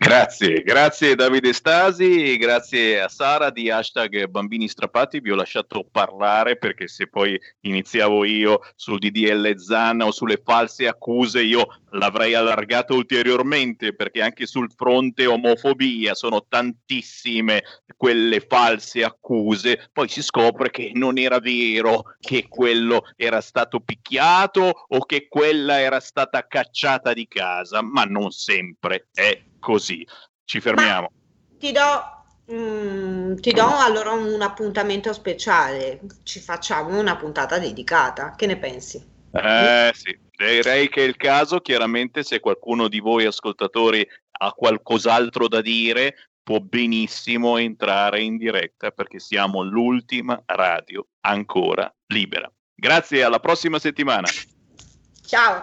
Grazie, grazie Davide Stasi, grazie a Sara di hashtag Bambini Strappati, vi ho lasciato parlare perché se poi iniziavo io sul DDL Zanna o sulle false accuse io l'avrei allargato ulteriormente perché anche sul fronte omofobia sono tantissime quelle false accuse, poi si scopre che non era vero che quello era stato picchiato o che quella era stata cacciata di casa, ma non sempre è così. Ci fermiamo. Ti do, mm, ti do allora un appuntamento speciale, ci facciamo una puntata dedicata, che ne pensi? Eh sì, direi che è il caso, chiaramente se qualcuno di voi ascoltatori ha qualcos'altro da dire può benissimo entrare in diretta perché siamo l'ultima radio ancora libera. Grazie, alla prossima settimana. Ciao.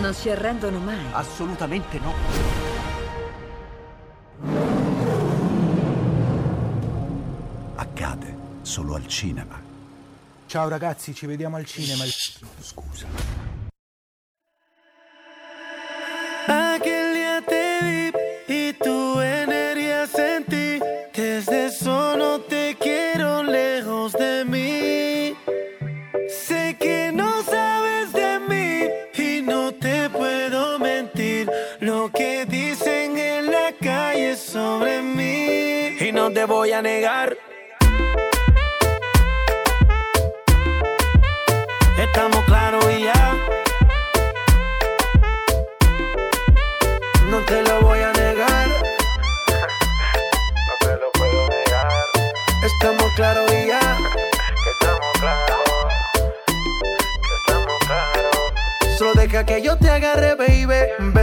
Non si arrendono mai. Assolutamente no. Accade solo al cinema. Ciao ragazzi, ci vediamo al cinema. Te voy a negar.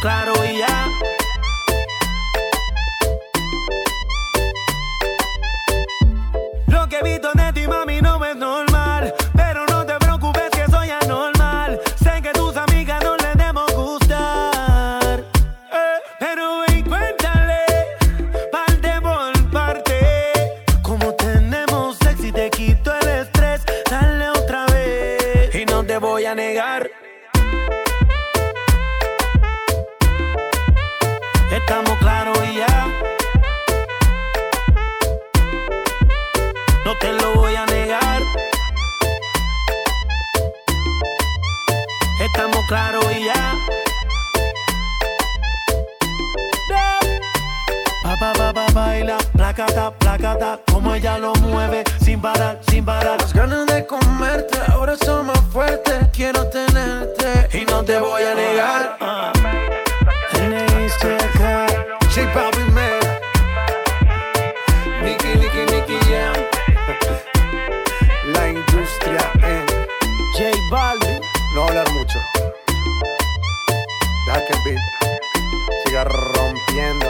claro y ya. Placata, como ella lo mueve, sin parar, sin parar. Las ganas de comerte ahora son más fuertes. Quiero tenerte y no te voy a negar. N.I.C.K. J Balvin, man. Nicky, Nicky, Nicky Jam. La industria en J Balvin. No hablar mucho. Que el beat siga rompiendo.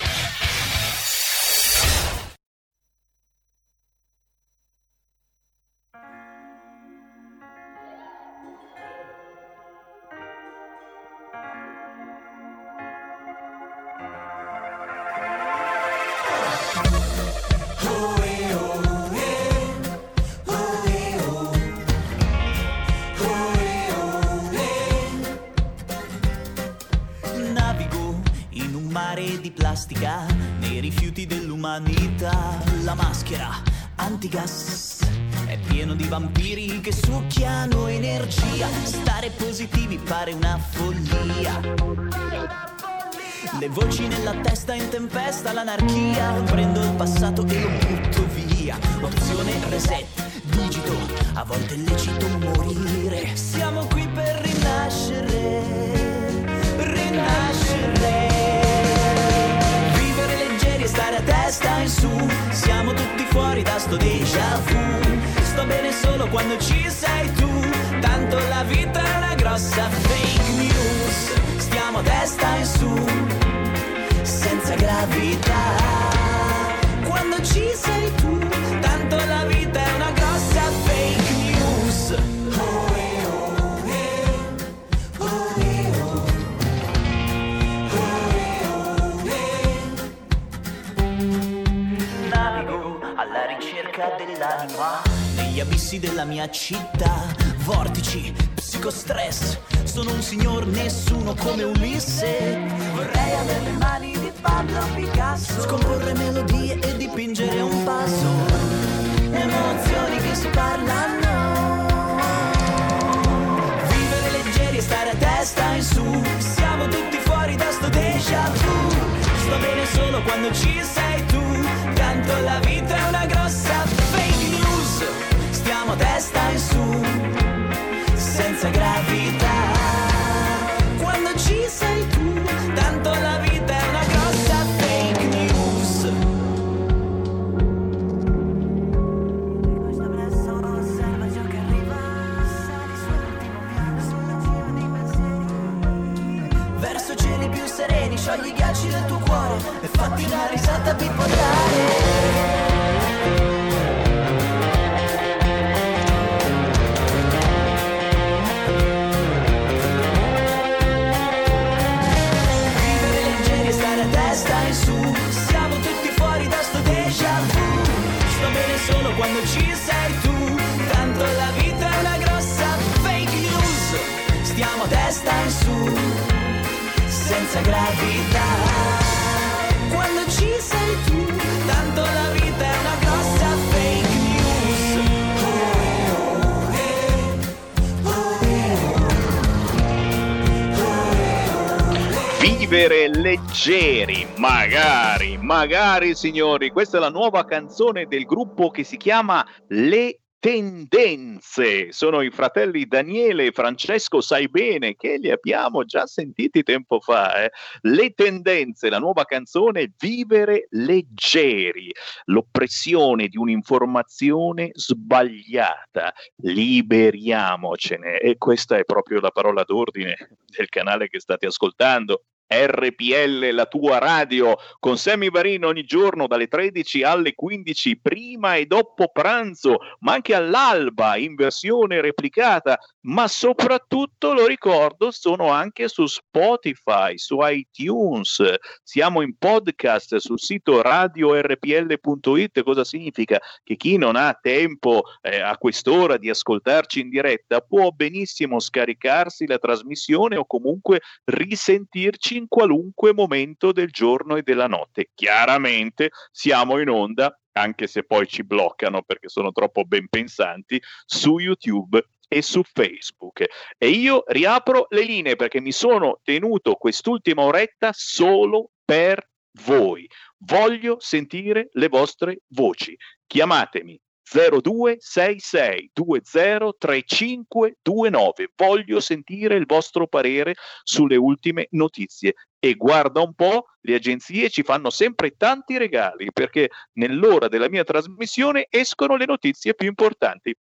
Vivere leggeri, magari, magari signori, questa è la nuova canzone del gruppo che si chiama Le Tendenze. Sono i fratelli Daniele e Francesco Sai bene che li abbiamo già sentiti tempo fa. eh. Le Tendenze, la nuova canzone Vivere leggeri, l'oppressione di un'informazione sbagliata. Liberiamocene e questa è proprio la parola d'ordine del canale che state ascoltando RPL, la tua radio, con Sammy Varin ogni giorno dalle 13 alle 15, prima e dopo pranzo, ma anche all'alba in versione replicata, ma soprattutto lo ricordo, sono anche su Spotify, su iTunes, siamo in podcast sul sito radiorpl.it. Cosa significa? Che chi non ha tempo eh, a quest'ora di ascoltarci in diretta può benissimo scaricarsi la trasmissione o comunque risentirci in qualunque momento del giorno e della notte. Chiaramente siamo in onda, anche se poi ci bloccano perché sono troppo ben pensanti, su YouTube e su Facebook. E io riapro le linee perché mi sono tenuto quest'ultima oretta solo per voi. Voglio sentire le vostre voci. Chiamatemi 0266203529. Voglio sentire il vostro parere sulle ultime notizie. E guarda un po', le agenzie ci fanno sempre tanti regali perché nell'ora della mia trasmissione escono le notizie più importanti.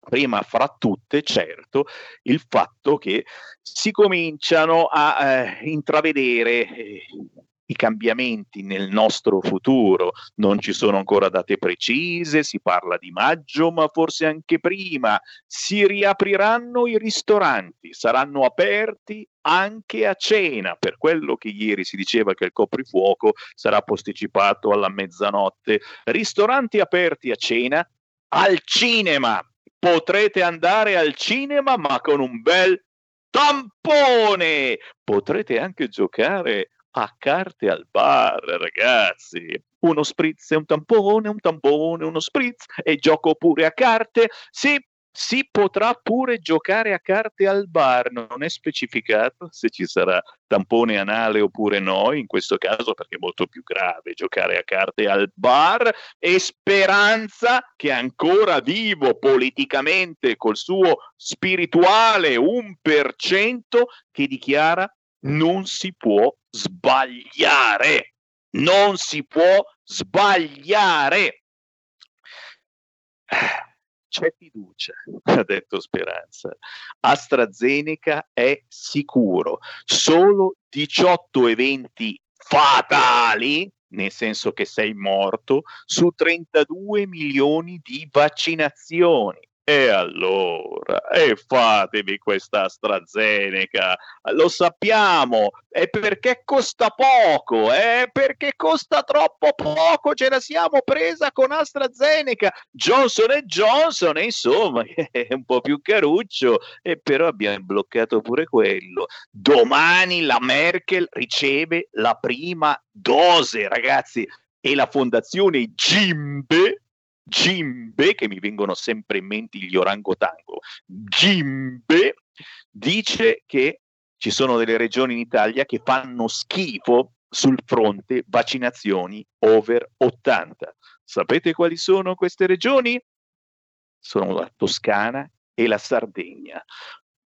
Prima fra tutte, certo, il fatto che si cominciano a eh, intravedere eh, i cambiamenti nel nostro futuro. Non ci sono ancora date precise, si parla di maggio, ma forse anche prima. Si riapriranno i ristoranti, saranno aperti anche a cena, per quello che ieri si diceva che il coprifuoco sarà posticipato alla mezzanotte. Ristoranti aperti a cena, al cinema. Potrete andare al cinema, ma con un bel tampone. Potrete anche giocare a carte al bar, ragazzi. Uno spritz e un tampone, un tampone, uno spritz e gioco pure a carte. Sì, si potrà pure giocare a carte al bar, non è specificato se ci sarà tampone anale oppure no, in questo caso perché è molto più grave giocare a carte al bar e speranza che ancora vivo politicamente col suo spirituale 1% che dichiara non si può sbagliare. Non si può sbagliare. C'è fiducia, *laughs* ha detto Speranza. AstraZeneca è sicuro. Solo 18 eventi fatali, nel senso che sei morto, su 32 milioni di vaccinazioni. E allora, e fatevi questa AstraZeneca, lo sappiamo, è perché costa poco, è perché costa troppo poco, ce la siamo presa con AstraZeneca, Johnson Johnson, insomma, *laughs* è un po' più caruccio, e però abbiamo bloccato pure quello. Domani la Merkel riceve la prima dose, ragazzi, e la fondazione Gimbe Gimbe, che mi vengono sempre in mente gli orangotango, Gimbe dice che ci sono delle regioni in Italia che fanno schifo sul fronte vaccinazioni over 80. Sapete quali sono queste regioni? Sono la Toscana e la Sardegna.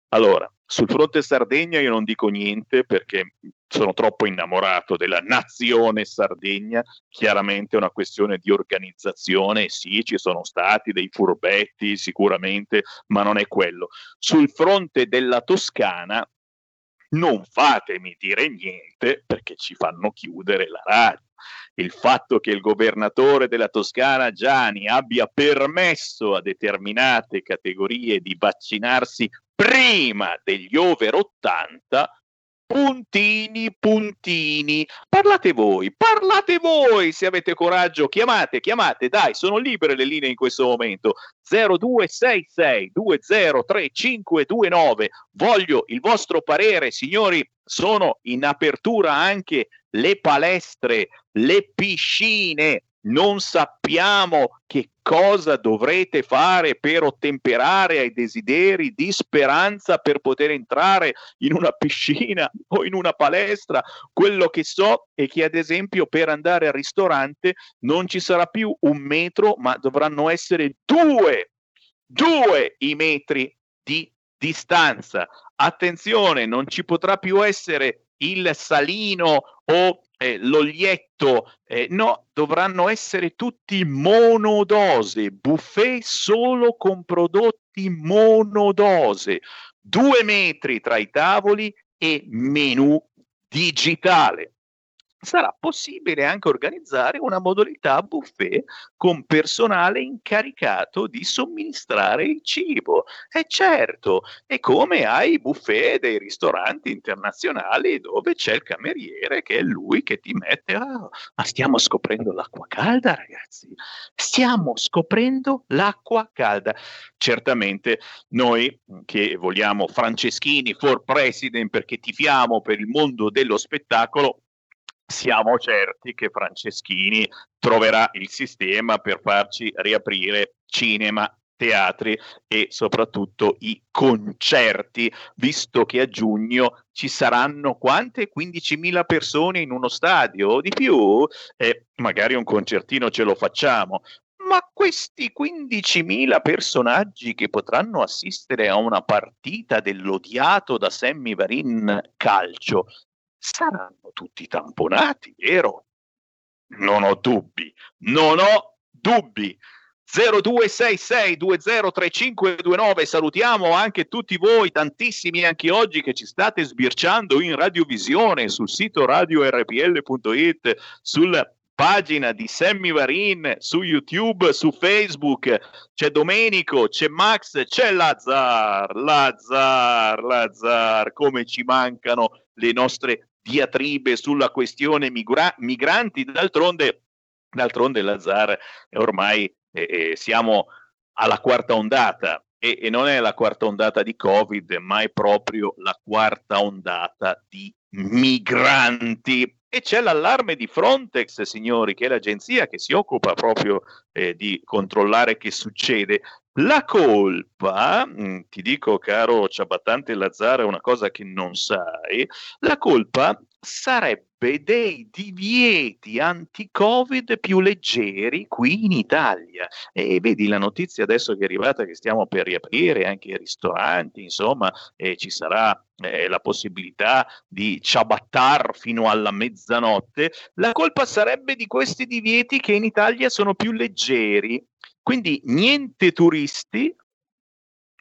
Allora, sul fronte Sardegna io non dico niente perché sono troppo innamorato della nazione Sardegna, chiaramente è una questione di organizzazione, sì, ci sono stati dei furbetti sicuramente, ma non è quello. Sul fronte della Toscana non fatemi dire niente perché ci fanno chiudere la radio. Il fatto che il governatore della Toscana Gianni abbia permesso a determinate categorie di vaccinarsi prima degli over 80 puntini, puntini. Parlate voi, parlate voi se avete coraggio. Chiamate, chiamate, dai, sono libere le linee in questo momento. 0266 203529. Voglio il vostro parere, signori. Sono in apertura anche le palestre, le piscine non sappiamo che cosa dovrete fare per ottemperare ai desideri di speranza per poter entrare in una piscina *laughs* o in una palestra. Quello che so è che ad esempio per andare al ristorante non ci sarà più un metro, ma dovranno essere due, due i metri di distanza. Attenzione, non ci potrà più essere il salino o eh, l'oglietto, eh, no, dovranno essere tutti monodose, buffet solo con prodotti monodose, due metri tra i tavoli e menù digitale sarà possibile anche organizzare una modalità buffet con personale incaricato di somministrare il cibo. E certo, è come ai buffet dei ristoranti internazionali dove c'è il cameriere che è lui che ti mette, ah, ma stiamo scoprendo l'acqua calda ragazzi, stiamo scoprendo l'acqua calda. Certamente noi che vogliamo Franceschini for president perché tifiamo per il mondo dello spettacolo, siamo certi che Franceschini troverà il sistema per farci riaprire cinema, teatri e soprattutto i concerti, visto che a giugno ci saranno quante? 15.000 persone in uno stadio o di più? E magari un concertino ce lo facciamo. Ma questi 15.000 personaggi che potranno assistere a una partita dell'odiato da Sammy Varin calcio saranno tutti tamponati, vero? Non ho dubbi, non ho dubbi. 0266203529 salutiamo anche tutti voi, tantissimi anche oggi che ci state sbirciando in radiovisione sul sito radiorpl.it, sulla pagina di Sammy Varin su YouTube, su Facebook, c'è Domenico, c'è Max, c'è Lazar, Lazar, Lazar, come ci mancano le nostre diatribe sulla questione migra- migranti, d'altronde, d'altronde Lazar ormai eh, eh, siamo alla quarta ondata e, e, non è la quarta ondata di Covid, ma è proprio la quarta ondata di migranti. E c'è l'allarme di Frontex, signori, che è l'agenzia che si occupa proprio eh, di controllare che succede. La colpa, mm, ti dico caro ciabattante Lazzaro, è una cosa che non sai, la colpa sarebbe dei divieti anti-Covid più leggeri qui in Italia. E vedi la notizia adesso che è arrivata che stiamo per riaprire anche i ristoranti, insomma, eh, ci sarà eh, la possibilità di ciabattar fino alla mezzanotte. La colpa sarebbe di questi divieti che in Italia sono più leggeri quindi niente turisti,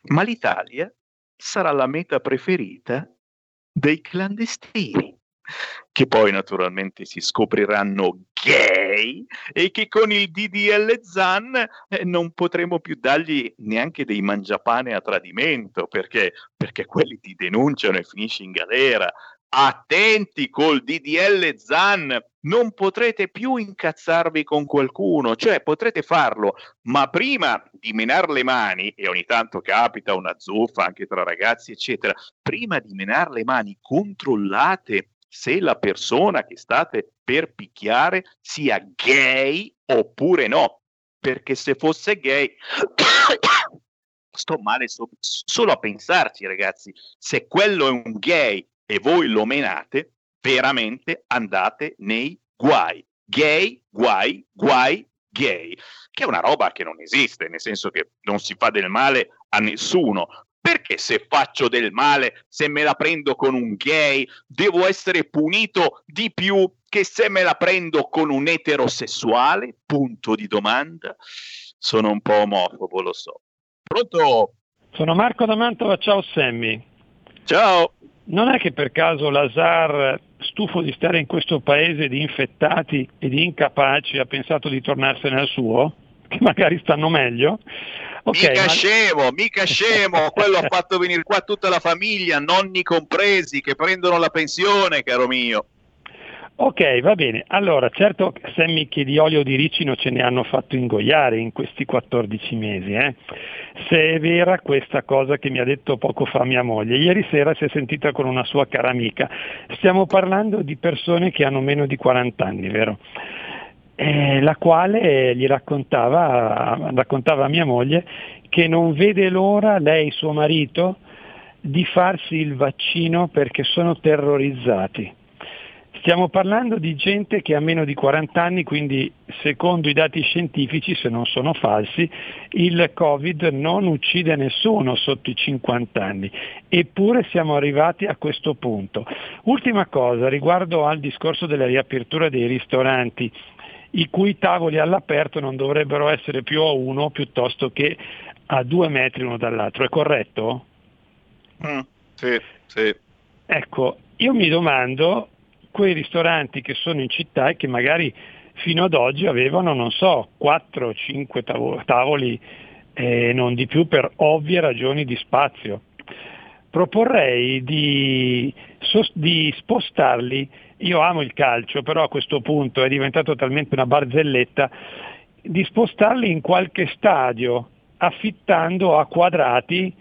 ma l'Italia sarà la meta preferita dei clandestini, che poi naturalmente si scopriranno gay e che con il DDL ZAN eh, non potremo più dargli neanche dei mangiapane a tradimento, perché, perché quelli ti denunciano e finisci in galera attenti col DDL ZAN, non potrete più incazzarvi con qualcuno, cioè potrete farlo, ma prima di menare le mani, e ogni tanto capita una zuffa anche tra ragazzi, eccetera, prima di menare le mani controllate se la persona che state per picchiare sia gay oppure no, perché se fosse gay *coughs* sto male so- solo a pensarci ragazzi, se quello è un gay e voi lo menate, veramente andate nei guai. Gay, guai, guai, gay, che è una roba che non esiste, nel senso che non si fa del male a nessuno. Perché se faccio del male, se me la prendo con un gay, devo essere punito di più che se me la prendo con un eterosessuale? Punto di domanda. Sono un po' omofobo, lo so. Pronto? Sono Marco da Mantova, ciao Sammy. Ciao. Non è che per caso Lazar, stufo di stare in questo paese di infettati e di incapaci, ha pensato di tornarsene al suo? Che magari stanno meglio? Okay, mica ma... scemo, mica scemo, quello ha fatto venire qua tutta la famiglia, nonni compresi, che prendono la pensione, caro mio. Ok, va bene. Allora, certo semmicchi di olio di ricino ce ne hanno fatto ingoiare in questi 14 mesi. Eh? Se è vera questa cosa che mi ha detto poco fa mia moglie, ieri sera si è sentita con una sua cara amica. Stiamo parlando di persone che hanno meno di 40 anni, vero? Eh, la quale gli raccontava, raccontava a mia moglie che non vede l'ora, lei suo marito, di farsi il vaccino perché sono terrorizzati Stiamo parlando di gente che ha meno di 40 anni, quindi secondo i dati scientifici, se non sono falsi, il Covid non uccide nessuno sotto i 50 anni. Eppure siamo arrivati a questo punto. Ultima cosa, riguardo al discorso della riapertura dei ristoranti, i cui tavoli all'aperto non dovrebbero essere più a uno piuttosto che a due metri uno dall'altro, è corretto? Mm, sì, sì. Ecco, io mi domando quei ristoranti che sono in città e che magari fino ad oggi avevano, non so, 4-5 tavoli e eh, non di più per ovvie ragioni di spazio. Proporrei di, di spostarli, io amo il calcio, però a questo punto è diventato talmente una barzelletta, di spostarli in qualche stadio affittando a quadrati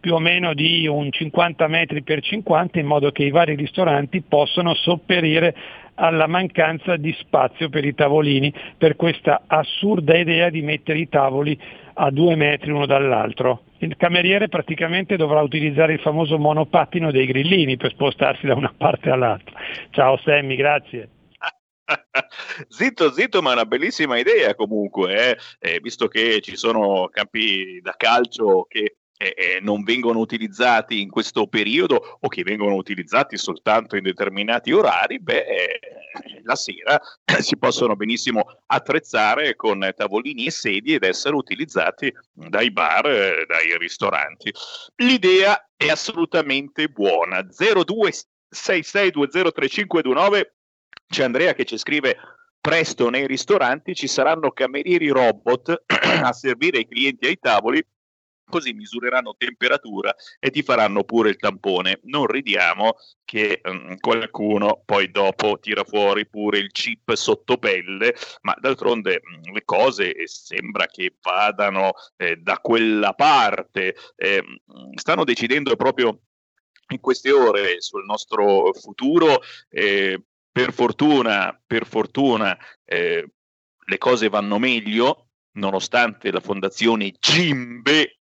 più o meno di un 50 metri per 50 in modo che i vari ristoranti possano sopperire alla mancanza di spazio per i tavolini, per questa assurda idea di mettere i tavoli a due metri uno dall'altro. Il cameriere praticamente dovrà utilizzare il famoso monopattino dei grillini per spostarsi da una parte all'altra. Ciao Sammy, grazie. *laughs* zitto, zitto, ma una bellissima idea comunque, eh? Eh, visto che ci sono campi da calcio che eh, non vengono utilizzati in questo periodo o che vengono utilizzati soltanto in determinati orari, beh, eh, la sera si possono benissimo attrezzare con tavolini e sedie ed essere utilizzati dai bar, eh, dai ristoranti. L'idea è assolutamente buona. 0266203529 c'è Andrea che ci scrive presto nei ristoranti ci saranno camerieri robot *clears throat* a servire i clienti ai tavoli così misureranno temperatura e ti faranno pure il tampone. Non ridiamo che um, qualcuno poi dopo tira fuori pure il chip sotto pelle, ma d'altronde um, le cose sembra che vadano eh, da quella parte. Eh, stanno decidendo proprio in queste ore sul nostro futuro. Eh, per fortuna, per fortuna eh, le cose vanno meglio, nonostante la fondazione Gimbe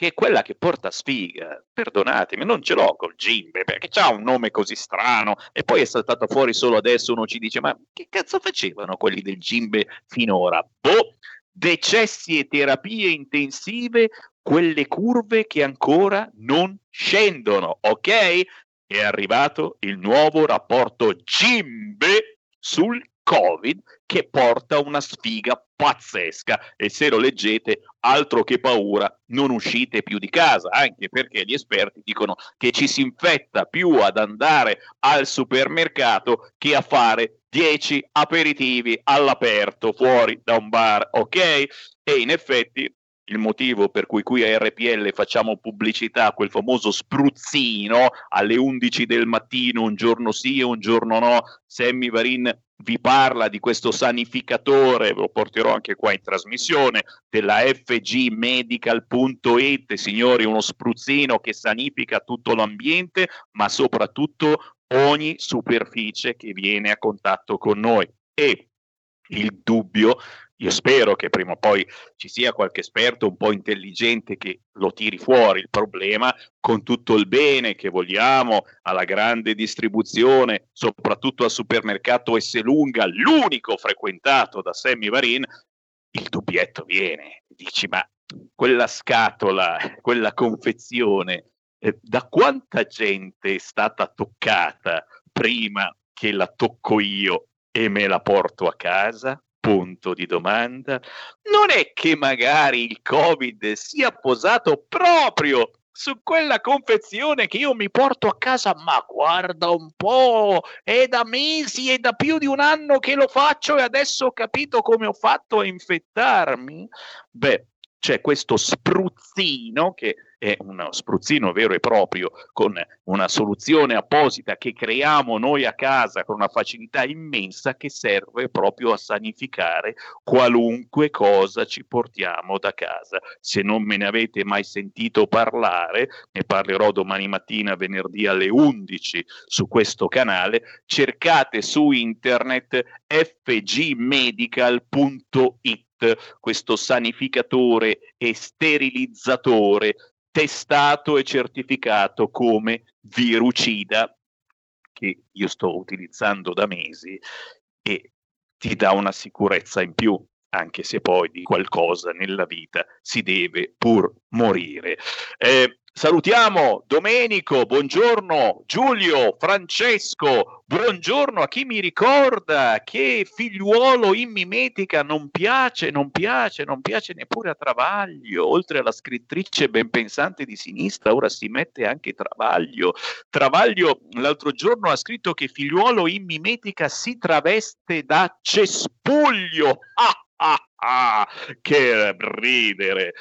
che è quella che porta sfiga. Perdonatemi, non ce l'ho col Gimbe perché ha un nome così strano e poi è saltato fuori solo adesso uno ci dice ma che cazzo facevano quelli del Gimbe finora? Boh, decessi e terapie intensive, quelle curve che ancora non scendono, ok? È arrivato il nuovo rapporto Gimbe sul Covid che porta una sfiga pazzesca e se lo leggete altro che paura non uscite più di casa anche perché gli esperti dicono che ci si infetta più ad andare al supermercato che a fare 10 aperitivi all'aperto fuori da un bar ok e in effetti il motivo per cui qui a RPL facciamo pubblicità a quel famoso spruzzino alle 11 del mattino, un giorno sì e un giorno no. Sammy Varin vi parla di questo sanificatore, ve lo porterò anche qua in trasmissione, della fgmedical.it, signori, uno spruzzino che sanifica tutto l'ambiente, ma soprattutto ogni superficie che viene a contatto con noi. E il dubbio io spero che prima o poi ci sia qualche esperto un po' intelligente che lo tiri fuori il problema con tutto il bene che vogliamo alla grande distribuzione, soprattutto al supermercato S Lunga, l'unico frequentato da Sammy Varin. Il dubbietto viene, dici ma quella scatola, quella confezione, eh, da quanta gente è stata toccata prima che la tocco io e me la porto a casa? Punto di domanda, non è che magari il Covid sia posato proprio su quella confezione che io mi porto a casa, ma guarda un po', è da mesi, è da più di un anno che lo faccio e adesso ho capito come ho fatto a infettarmi? Beh, c'è questo spruzzino che è uno spruzzino vero e proprio con una soluzione apposita che creiamo noi a casa con una facilità immensa che serve proprio a sanificare qualunque cosa ci portiamo da casa. Se non me ne avete mai sentito parlare, ne parlerò domani mattina venerdì alle 11 su questo canale, cercate su internet fgmedical.it questo sanificatore e sterilizzatore testato e certificato come virucida che io sto utilizzando da mesi e ti dà una sicurezza in più, anche se poi di qualcosa nella vita si deve pur morire. Eh, Salutiamo Domenico, buongiorno Giulio, Francesco, buongiorno a chi mi ricorda che figliuolo in mimetica non piace, non piace, non piace neppure a Travaglio, oltre alla scrittrice ben pensante di sinistra, ora si mette anche Travaglio. Travaglio l'altro giorno ha scritto che figliuolo in mimetica si traveste da cespuglio. Ah, ah, ah, che ridere.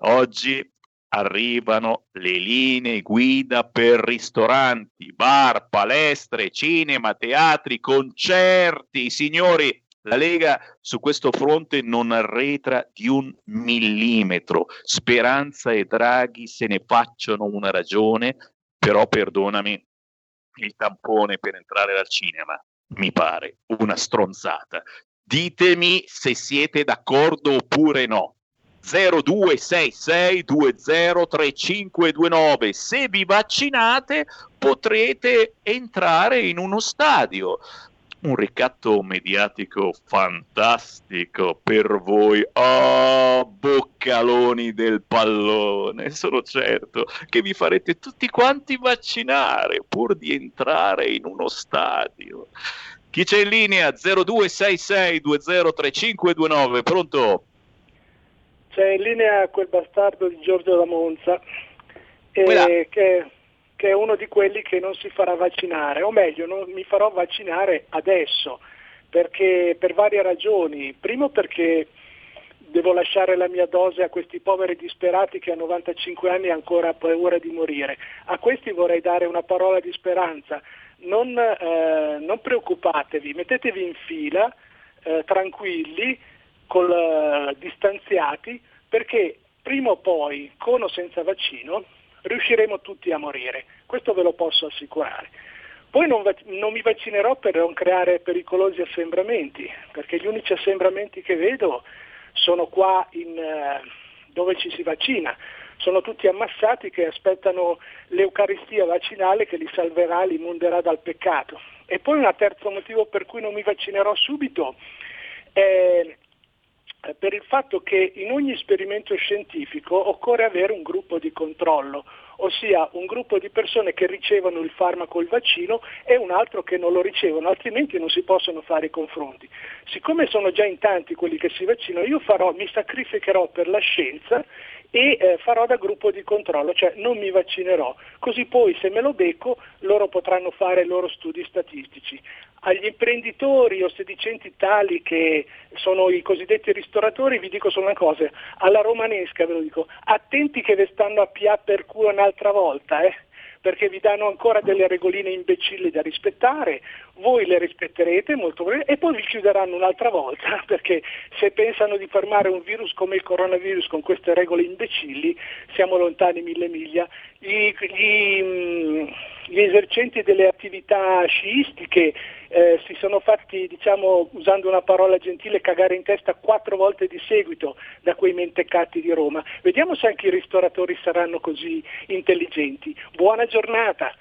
Oggi arrivano le linee guida per ristoranti, bar, palestre, cinema, teatri, concerti. Signori, la Lega su questo fronte non arretra di un millimetro. Speranza e Draghi se ne facciano una ragione, però perdonami, il tampone per entrare al cinema mi pare una stronzata. Ditemi se siete d'accordo oppure no. 0266203529. Se vi vaccinate potrete entrare in uno stadio. Un ricatto mediatico fantastico per voi. Oh, boccaloni del pallone. Sono certo che vi farete tutti quanti vaccinare pur di entrare in uno stadio. Chi c'è in linea? 0266203529. Pronto? C'è in linea quel bastardo di Giorgio da Monza eh, che, che, è uno di quelli che non si farà vaccinare, o meglio non mi farò vaccinare adesso perché, per varie ragioni. Primo perché devo lasciare la mia dose a questi poveri disperati che a 95 anni hanno ancora paura di morire. A questi vorrei dare una parola di speranza. Non, eh, non preoccupatevi, mettetevi in fila, eh, tranquilli, col, uh, distanziati, perché prima o poi, con o senza vaccino, riusciremo tutti a morire. Questo ve lo posso assicurare. Poi non, non, mi vaccinerò per non creare pericolosi assembramenti, perché gli unici assembramenti che vedo sono qua in, uh, dove ci si vaccina. Sono tutti ammassati che aspettano l'Eucaristia vaccinale che li salverà, li monderà dal peccato. E poi un terzo motivo per cui non mi vaccinerò subito è eh, per il fatto che in ogni esperimento scientifico occorre avere un gruppo di controllo, ossia un gruppo di persone che ricevono il farmaco o il vaccino e un altro che non lo ricevono, altrimenti non si possono fare i confronti. Siccome sono già in tanti quelli che si vaccinano, io farò, mi sacrificherò per la scienza e eh, farò da gruppo di controllo, cioè non mi vaccinerò, così poi se me lo becco loro potranno fare i loro studi statistici. Agli imprenditori o sedicenti tali che sono i cosiddetti ristoratori vi dico solo una cosa, alla romanesca ve lo dico, attenti che vi stanno a pia per culo un'altra volta, eh? Perché vi danno ancora delle regoline imbecilli da rispettare, voi le rispetterete molto bene e poi vi chiuderanno un'altra volta, *laughs* perché se pensano di fermare un virus come il coronavirus con queste regole imbecilli, siamo lontani mille miglia. Gli, gli, mm, gli esercenti delle attività sciistiche eh, si sono fatti, diciamo, usando una parola gentile, cagare in testa quattro volte di seguito da quei mentecatti di Roma. Vediamo se anche i ristoratori saranno così intelligenti. Buona giornata.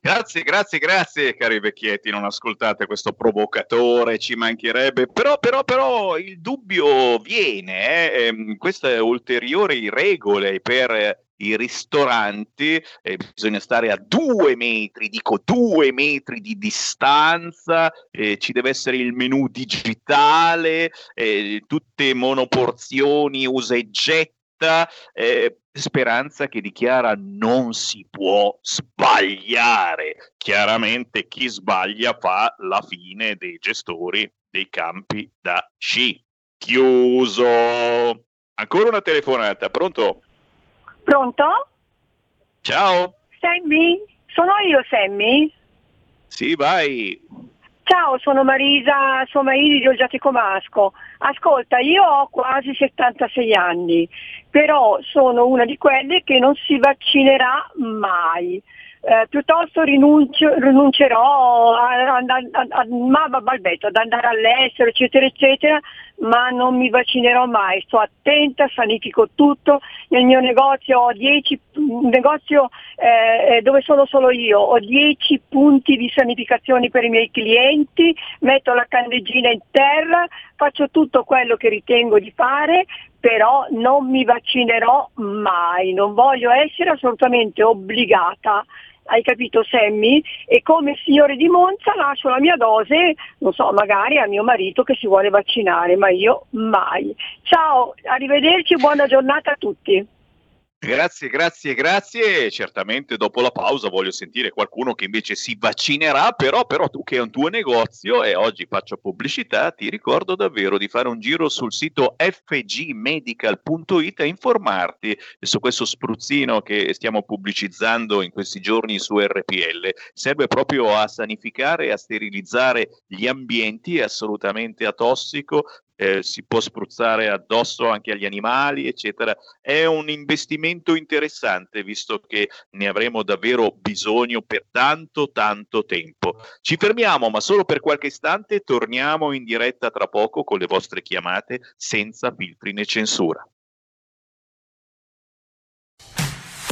Grazie, grazie, grazie cari vecchietti, non ascoltate questo provocatore, ci mancherebbe, però, però, però il dubbio viene, eh? ehm, queste ulteriori regole per i ristoranti, eh, bisogna stare a due metri, dico due metri di distanza, eh, ci deve essere il menu digitale, eh, tutte monoporzioni, usa e getta, Speranza che dichiara non si può sbagliare. Chiaramente chi sbaglia fa la fine dei gestori dei campi da sci. Chiuso. Ancora una telefonata, pronto? Pronto? Ciao. Sammy? Sono io Sammy? Sì, vai. Ciao, sono Marisa Somaini di Olgiati Comasco. Ascolta, io ho quasi 76 anni, però sono una di quelle che non si vaccinerà mai eh, piuttosto rinuncio, rinuncerò a, a, a, a, ad andare all'estero, eccetera, eccetera, ma non mi vaccinerò mai. Sto attenta, sanifico tutto. Nel mio negozio ho 10, negozio eh, dove sono solo io, ho 10 punti di sanificazione per i miei clienti, metto la candeggina in terra, faccio tutto quello che ritengo di fare però non mi vaccinerò mai, non voglio essere assolutamente obbligata hai capito Sammy? E come signore di Monza lascio la mia dose, non so, magari a mio marito che si vuole vaccinare, ma io mai. Ciao, arrivederci, buona giornata a tutti. Grazie, grazie, grazie. Certamente dopo la pausa voglio sentire qualcuno che invece si vaccinerà, però, però tu che hai un tuo negozio e oggi faccio pubblicità, ti ricordo davvero di fare un giro sul sito fgmedical.it e informarti su questo spruzzino che stiamo pubblicizzando in questi giorni su RPL. Serve proprio a sanificare e a sterilizzare gli ambienti, è assolutamente atossico, eh, si può spruzzare addosso anche agli animali, eccetera. È un investimento interessante visto che ne avremo davvero bisogno per tanto, tanto tempo. Ci fermiamo, ma solo per qualche istante, torniamo in diretta tra poco con le vostre chiamate senza filtri né censura.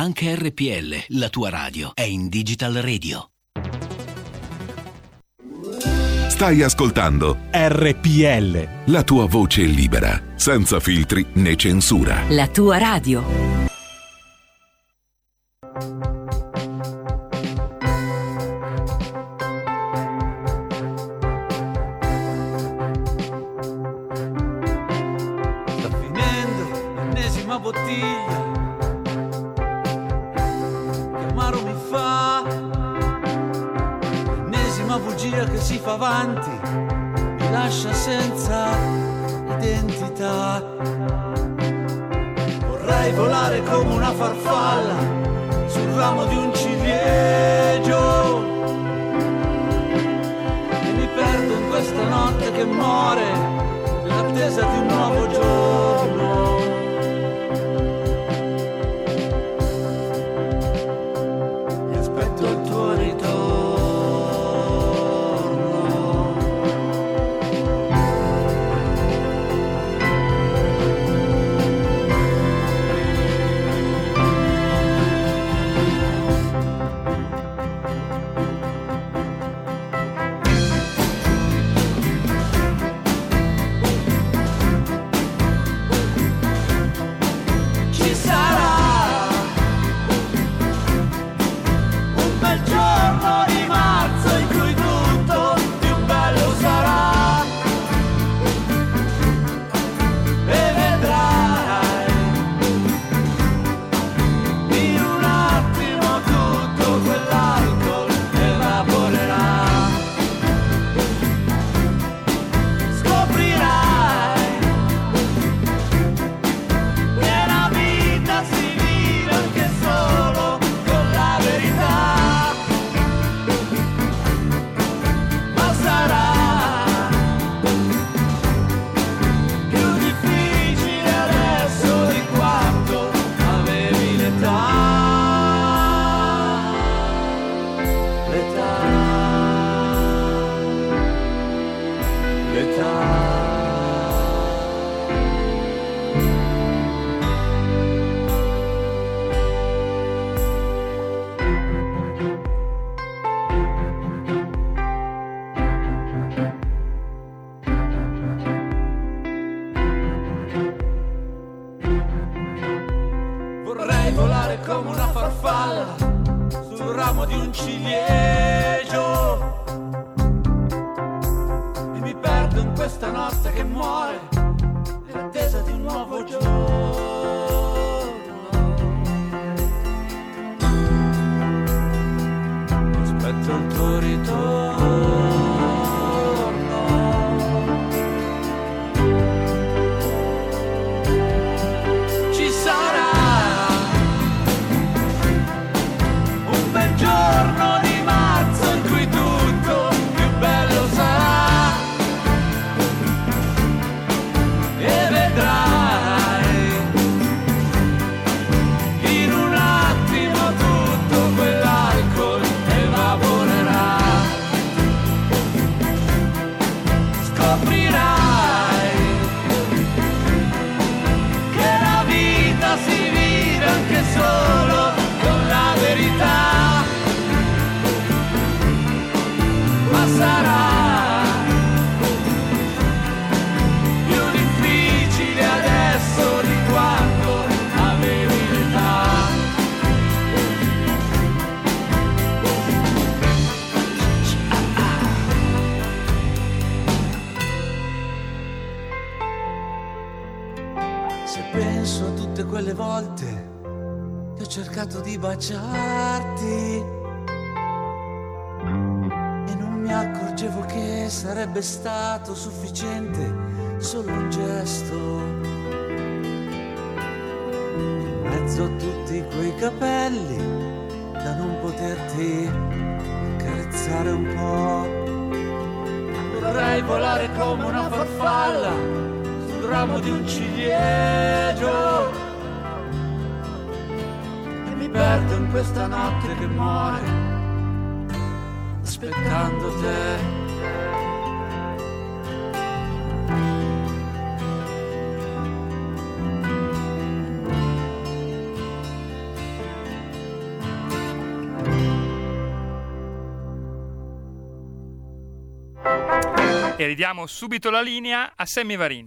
Anche RPL, la tua radio, è in Digital Radio. Stai ascoltando RPL. La tua voce libera, senza filtri né censura. La tua radio. Avanti. Mi lascia senza identità. Vorrei volare come una farfalla sul ramo di un ciliegio. E mi perdo in questa notte che muore nell'attesa di un nuovo giorno. बचा ridiamo subito la linea a Sammy Varin.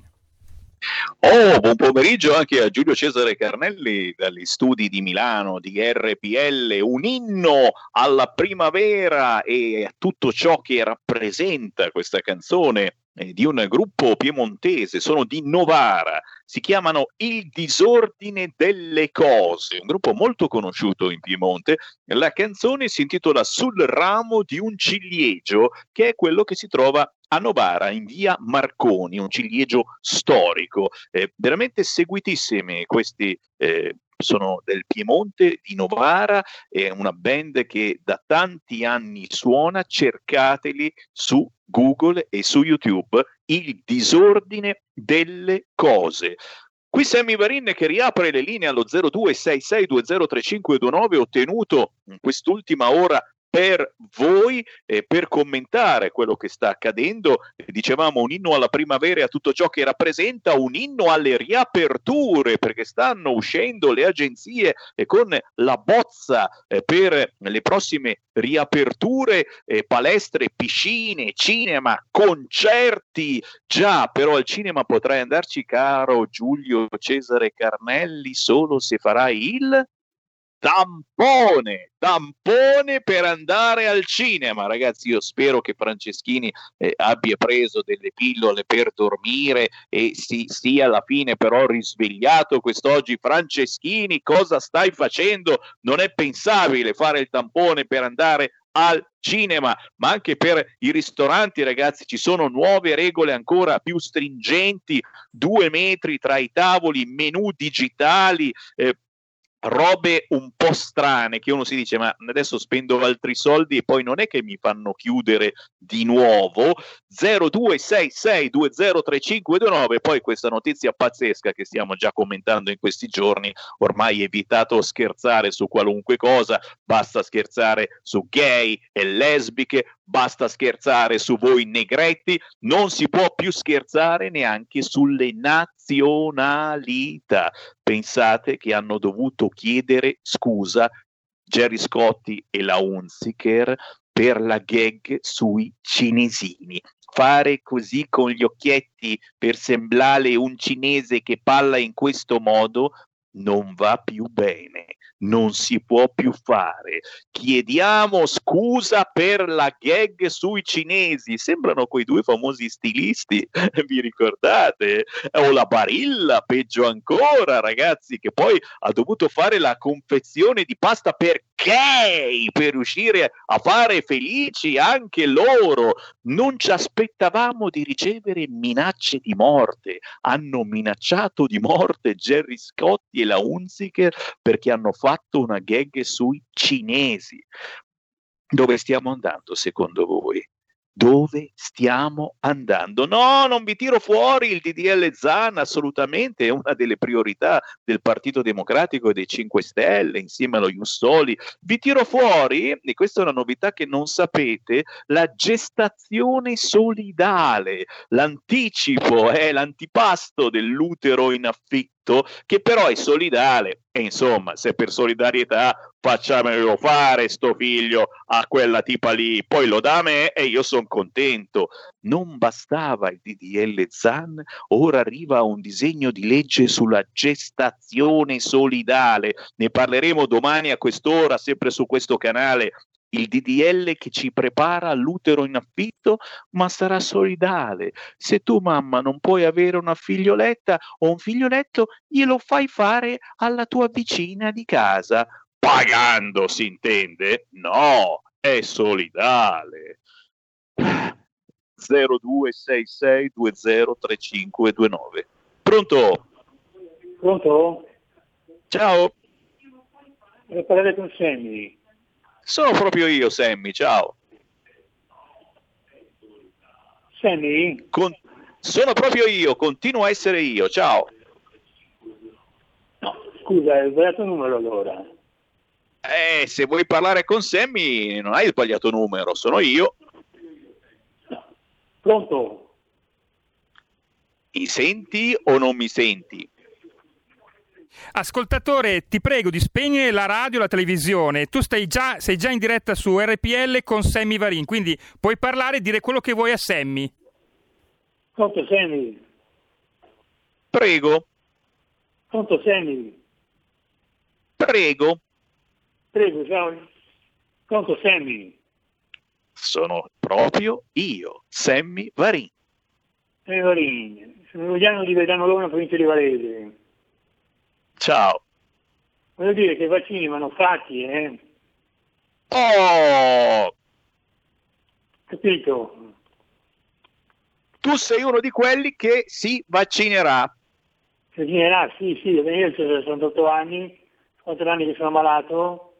Oh, buon pomeriggio anche a Giulio Cesare Carnelli dagli studi di Milano di RPL, un inno alla primavera e a tutto ciò che rappresenta questa canzone eh, di un gruppo piemontese, sono di Novara, si chiamano Il disordine delle cose, un gruppo molto conosciuto in Piemonte. La canzone si intitola Sul ramo di un ciliegio, che è quello che si trova a Novara, in via Marconi, un ciliegio storico. Eh, veramente seguitissimi questi. Eh, sono del Piemonte di Novara, è una band che da tanti anni suona, cercateli su Google e su YouTube, il disordine delle cose. Qui Sammy Varin che riapre le linee allo 0266203529 ottenuto in quest'ultima ora per voi eh, per commentare quello che sta accadendo. dicevamo un inno alla primavera e a tutto ciò che rappresenta, un inno alle riaperture, perché stanno uscendo le agenzie eh, con la bozza eh, per le prossime riaperture, eh, palestre, piscine, cinema, concerti. Già, però al cinema potrai andarci, caro Giulio Cesare Carnelli, solo se farai il tampone, tampone per andare al cinema. Ragazzi, io spero che Franceschini eh, abbia preso delle pillole per dormire e si sia alla fine però risvegliato quest'oggi. Franceschini, cosa stai facendo? Non è pensabile fare il tampone per andare al cinema, ma anche per i ristoranti, ragazzi, ci sono nuove regole ancora più stringenti, due metri tra i tavoli, menu digitali, eh, robe un po' strane che uno si dice ma adesso spendo altri soldi e poi non è che mi fanno chiudere di nuovo? 0266203529 poi questa notizia pazzesca che stiamo già commentando in questi giorni. Ormai evitato scherzare su qualunque cosa. Basta scherzare su gay e lesbiche basta scherzare su voi negretti non si può più scherzare neanche sulle nazionalità pensate che hanno dovuto chiedere scusa Jerry Scotti e la Unziker per la gag sui cinesini. Fare così con gli occhietti per sembrare un cinese che parla in questo modo non va più bene non si può più fare. Chiediamo scusa per la gag sui cinesi. Sembrano quei due famosi stilisti, *laughs* vi ricordate? O la Barilla, peggio ancora, ragazzi, che poi ha dovuto fare la confezione di pasta per gay per riuscire a fare felici anche loro. Non ci aspettavamo di ricevere minacce di morte. Hanno minacciato di morte Jerry Scotti la Unziker perché hanno fatto una gag sui cinesi. Dove stiamo andando secondo voi? dove stiamo andando. No, non vi tiro fuori il DDL Zan, assolutamente è una delle priorità del Partito Democratico e dei 5 Stelle insieme allo Jussoli. Vi tiro fuori, e questa è una novità che non sapete, la gestazione solidale, l'anticipo, eh, l'antipasto dell'utero in affitto che però è solidale. E insomma se per solidarietà facciamelo fare sto figlio a quella tipa lì poi lo dà a me e io sono contento. Non bastava il DDL Zan ora arriva un disegno di legge sulla gestazione solidale. Ne parleremo domani a quest'ora sempre su questo canale il DDL che ci prepara all'utero in affitto, ma sarà solidale. Se tu, mamma, non puoi avere una figlioletta o un figlioletto, glielo fai fare alla tua vicina di casa. Pagando, si intende? No, è solidale. 0266203529. Pronto? Pronto? Ciao. Parlare con Sammy. Sono proprio io, Sammy, ciao. Sammy? Con- sono proprio io, continuo a essere io, ciao. No, scusa, hai sbagliato numero allora. Eh, se vuoi parlare con Sammy non hai sbagliato numero, sono io. Pronto? Mi senti o non mi senti? Ascoltatore, ti prego di spegnere la radio e la televisione. Tu stai già, sei già in diretta su RPL con Sammy Varin, quindi puoi parlare e dire quello che vuoi a Sammy. Pronto Sammy? Prego. Pronto Sammy? Prego. Prego, ciao. Pronto Sammy? Sono proprio io, Sammy Varin. Sammy Varin, sono Giuliano di Vedano Lona, provincia di Varese. Ciao. Voglio dire che i vaccini vanno fatti, eh? Oh! Capito? Tu sei uno di quelli che si vaccinerà. Vaccinerà, sì, sì, io ho 68 anni, 4 anni che sono malato.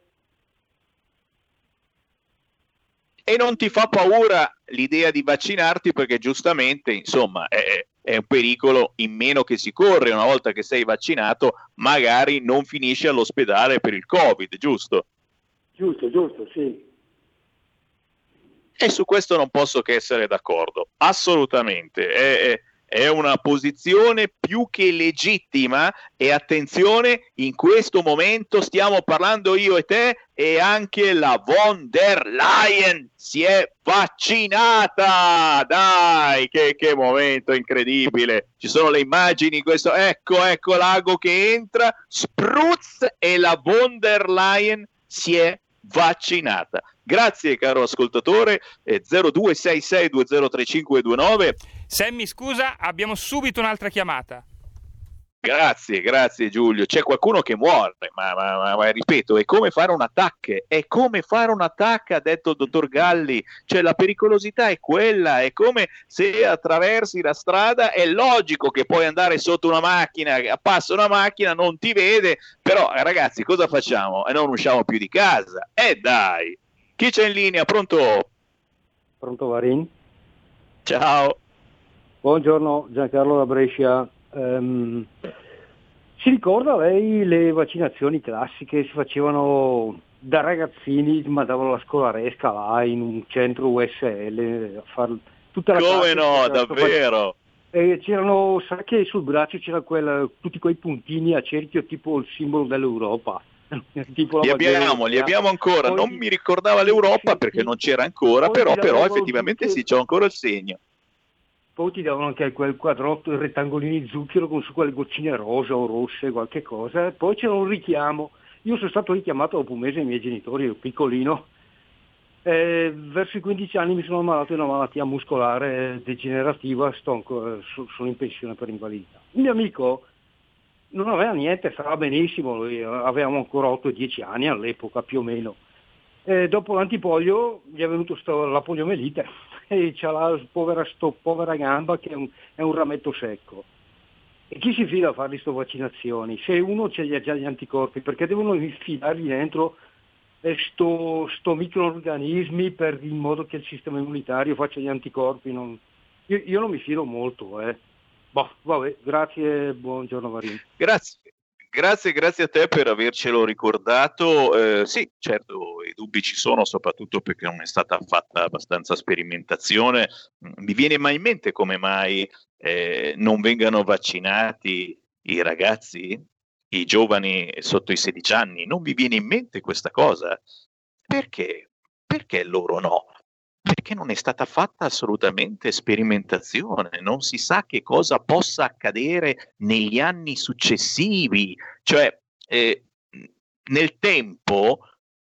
E non ti fa paura l'idea di vaccinarti perché giustamente, insomma, è, è un pericolo in meno che si corre una volta che sei vaccinato, magari non finisci all'ospedale per il Covid, giusto? Giusto, giusto, sì. E su questo non posso che essere d'accordo, assolutamente. È, è, è una posizione più che legittima e attenzione, in questo momento stiamo parlando io e te e anche la von der Leyen si è vaccinata. Dai, che, che momento incredibile. Ci sono le immagini, questo ecco, ecco l'ago che entra, spruzz e la von der Leyen si è vaccinata. Grazie caro ascoltatore, eh, 0266203529. Sammy, scusa, abbiamo subito un'altra chiamata. Grazie, grazie Giulio. C'è qualcuno che muore, ma, ma, ma, ma, ripeto, è come fare un attacco, è come fare un attacco, ha detto il dottor Galli, cioè la pericolosità è quella, è come se attraversi la strada, è logico che puoi andare sotto una macchina, passa una macchina, non ti vede, però ragazzi cosa facciamo? E non usciamo più di casa, e eh, dai, chi c'è in linea? Pronto? Pronto Varin? Ciao. Buongiorno Giancarlo da Brescia. Um, si ricorda lei le vaccinazioni classiche si facevano da ragazzini, mandavano la scolaresca là in un centro USL a fare tutta la Come no, davvero? E c'erano, sa che sul braccio c'erano tutti quei puntini a cerchio tipo il simbolo dell'Europa. *laughs* li abbiamo, li abbiamo ancora, poi, non mi ricordava l'Europa perché non c'era ancora, però, però effettivamente sì, c'è ancora il segno. Poi ti davano anche quel quadrotto, i rettangolini di zucchero con su quelle goccine rosa o rosse, qualche cosa. Poi c'era un richiamo. Io sono stato richiamato dopo un mese ai miei genitori, ero piccolino. E verso i 15 anni mi sono ammalato di una malattia muscolare degenerativa, sto, sono in pensione per invalidità. Un mio amico non aveva niente, stava benissimo, avevamo ancora 8-10 anni all'epoca più o meno. E dopo l'antipolio gli è venuto la poliomelite e c'ha la povera, sto, povera gamba che è un, è un, rametto secco. E chi si fida a fare queste vaccinazioni? Se uno ha già gli anticorpi, perché devono infilargli dentro eh, sto, sto microorganismi per, in modo che il sistema immunitario faccia gli anticorpi? Non, io, io non mi fido molto, eh. Boh, vabbè, grazie, buongiorno Marino. Grazie. Grazie, grazie a te per avercelo ricordato. Eh, sì, certo, i dubbi ci sono, soprattutto perché non è stata fatta abbastanza sperimentazione. Mi viene mai in mente come mai eh, non vengano vaccinati i ragazzi, i giovani sotto i 16 anni? Non vi viene in mente questa cosa? Perché? Perché loro no? Perché non è stata fatta assolutamente sperimentazione, non si sa che cosa possa accadere negli anni successivi, cioè eh, nel tempo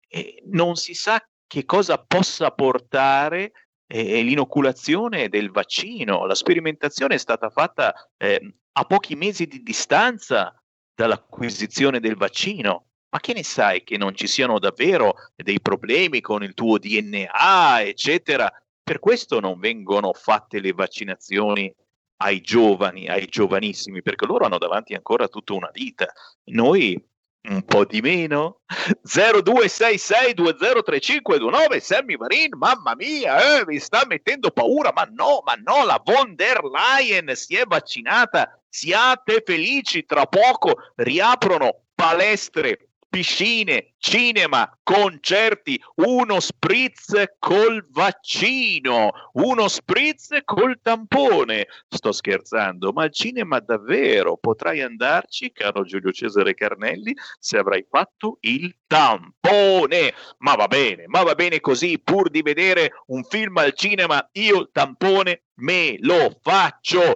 eh, non si sa che cosa possa portare eh, l'inoculazione del vaccino. La sperimentazione è stata fatta eh, a pochi mesi di distanza dall'acquisizione del vaccino. Ma che ne sai che non ci siano davvero dei problemi con il tuo DNA, eccetera? Per questo non vengono fatte le vaccinazioni ai giovani, ai giovanissimi, perché loro hanno davanti ancora tutta una vita. Noi un po' di meno *laughs* 0266203529 Sammy Varin mamma mia eh, mi sta mettendo paura ma no ma no la von der Leyen si è vaccinata siate felici tra poco riaprono palestre piscine, cinema, concerti, uno spritz col vaccino, uno spritz col tampone. Sto scherzando, ma al cinema davvero potrai andarci, caro Giulio Cesare Carnelli, se avrai fatto il tampone. Ma va bene, ma va bene così, pur di vedere un film al cinema, io il tampone me lo faccio.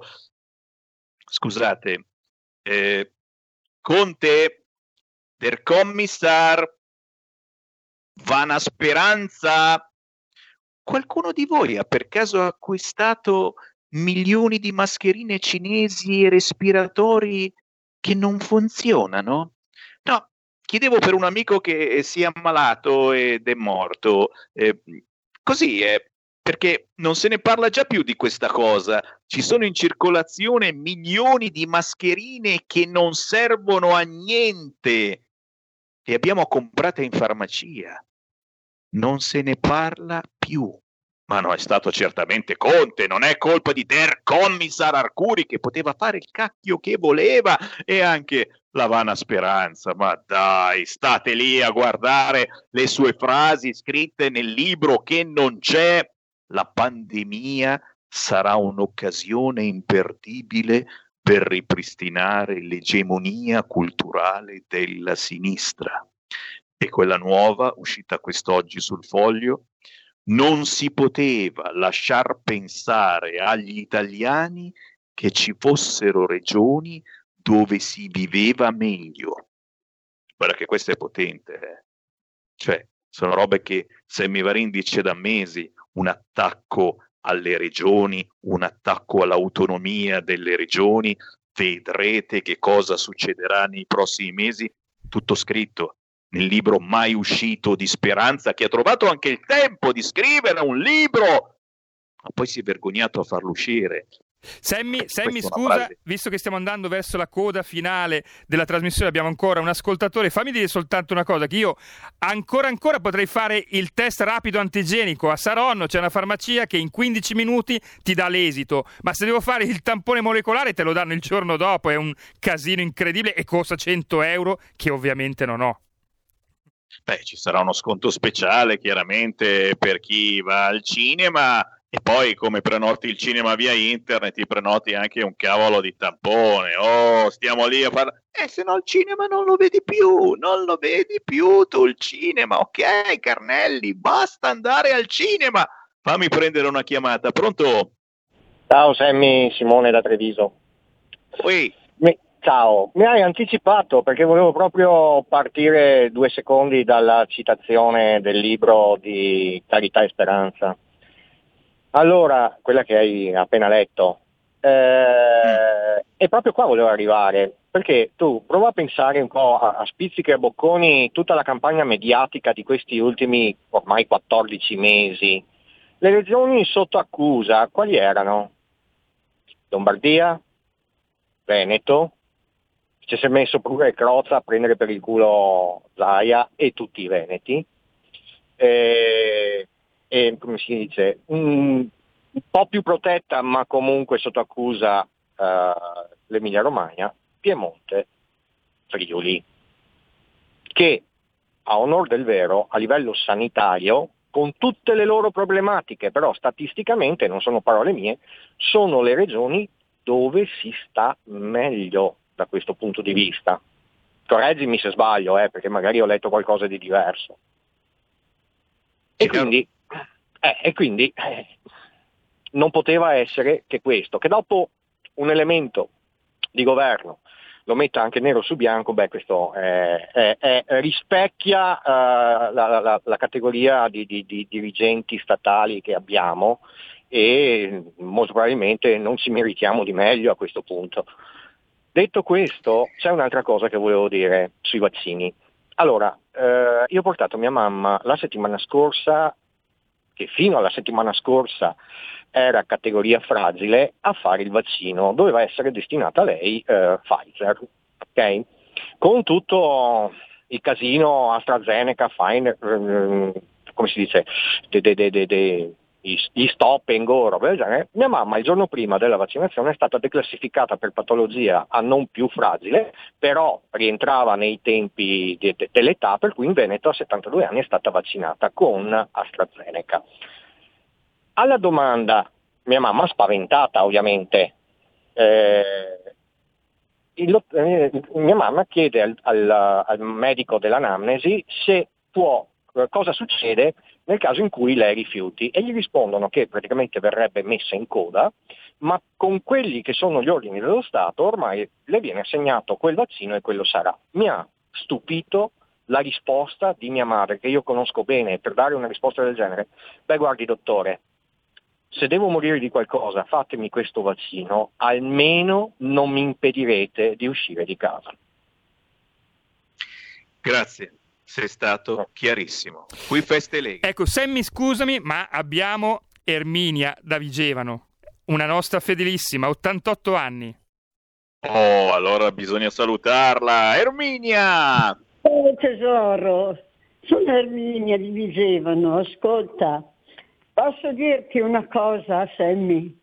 Scusate, eh, Conte der Commissar Vana Speranza. Qualcuno di voi ha per caso acquistato milioni di mascherine cinesi e respiratori che non funzionano? No, chiedevo per un amico che si è ammalato ed è morto. Eh, così è, perché non se ne parla già più di questa cosa. Ci sono in circolazione milioni di mascherine che non servono a niente le abbiamo comprate in farmacia. Non se ne parla più. Ma no, è stato certamente Conte, non è colpa di Der Commissar Arcuri che poteva fare il cacchio che voleva e anche la vana speranza. Ma dai, state lì a guardare le sue frasi scritte nel libro che non c'è. La pandemia sarà un'occasione imperdibile per ripristinare l'egemonia culturale della sinistra. E quella nuova, uscita quest'oggi sul foglio, non si poteva lasciar pensare agli italiani che ci fossero regioni dove si viveva meglio. Guarda che questo è potente, eh? cioè sono robe che Sammy Varin dice da mesi, un attacco alle regioni, un attacco all'autonomia delle regioni, vedrete che cosa succederà nei prossimi mesi, tutto scritto nel libro mai uscito di Speranza, che ha trovato anche il tempo di scrivere un libro, ma poi si è vergognato a farlo uscire. Sammy, Sammy scusa, visto che stiamo andando verso la coda finale della trasmissione, abbiamo ancora un ascoltatore. Fammi dire soltanto una cosa: che io ancora ancora potrei fare il test rapido antigenico a Saronno. C'è una farmacia che in 15 minuti ti dà l'esito, ma se devo fare il tampone molecolare te lo danno il giorno dopo. È un casino incredibile e costa 100 euro, che ovviamente non ho. Beh, ci sarà uno sconto speciale chiaramente per chi va al cinema e poi come prenoti il cinema via internet, ti prenoti anche un cavolo di tampone. Oh, stiamo lì a parlare. Eh, se no il cinema non lo vedi più, non lo vedi più tu il cinema. Ok, Carnelli, basta andare al cinema. Fammi prendere una chiamata. Pronto? Ciao Sammy, Simone da Treviso. Ui. Mi, ciao, mi hai anticipato perché volevo proprio partire due secondi dalla citazione del libro di Carità e Speranza. Allora, quella che hai appena letto, eh, e proprio qua volevo arrivare, perché tu prova a pensare un po' a, a spizzichi e bocconi tutta la campagna mediatica di questi ultimi ormai 14 mesi. Le regioni sotto accusa, quali erano? Lombardia? Veneto? Ci si è messo pure Crozza a prendere per il culo Zaia e tutti i veneti. Eh, e, come si dice, un, un po' più protetta ma comunque sotto accusa eh, l'Emilia Romagna, Piemonte, Friuli, che a onor del vero a livello sanitario, con tutte le loro problematiche, però statisticamente, non sono parole mie, sono le regioni dove si sta meglio da questo punto di vista. Correggimi se sbaglio, eh, perché magari ho letto qualcosa di diverso. E quindi, eh, e quindi eh, non poteva essere che questo, che dopo un elemento di governo lo metta anche nero su bianco, beh, questo è, è, è, rispecchia uh, la, la, la, categoria di, di, di, dirigenti statali che abbiamo e molto probabilmente non ci meritiamo di meglio a questo punto. Detto questo, c'è un'altra cosa che volevo dire sui vaccini. Allora, eh, io ho portato mia mamma la settimana scorsa, che fino alla settimana scorsa era categoria fragile, a fare il vaccino. Doveva essere destinata a lei eh, Pfizer, ok? Con tutto il casino AstraZeneca, Pfizer, eh, come si dice, de, de, de, gli stop and go, roba del genere, mia mamma il giorno prima della vaccinazione è stata declassificata per patologia a non più fragile, però rientrava nei tempi de- de- dell'età, per cui in Veneto a 72 anni è stata vaccinata con AstraZeneca. Alla domanda, mia mamma spaventata ovviamente, eh, il, eh, mia mamma chiede al, al, al medico dell'anamnesi se può, eh, cosa succede nel caso in cui lei rifiuti e gli rispondono che praticamente verrebbe messa in coda, ma con quelli che sono gli ordini dello Stato ormai le viene assegnato quel vaccino e quello sarà. Mi ha stupito la risposta di mia madre, che io conosco bene, per dare una risposta del genere. Beh guardi dottore, se devo morire di qualcosa fatemi questo vaccino, almeno non mi impedirete di uscire di casa. Grazie sei stato chiarissimo. Qui Feste Lega. Ecco, Sammy, scusami, ma abbiamo Erminia da Vigevano, una nostra fedelissima, 88 anni. Oh, allora bisogna salutarla. Erminia! Oh tesoro, sono Erminia di Vigevano, ascolta, posso dirti una cosa, Sammy?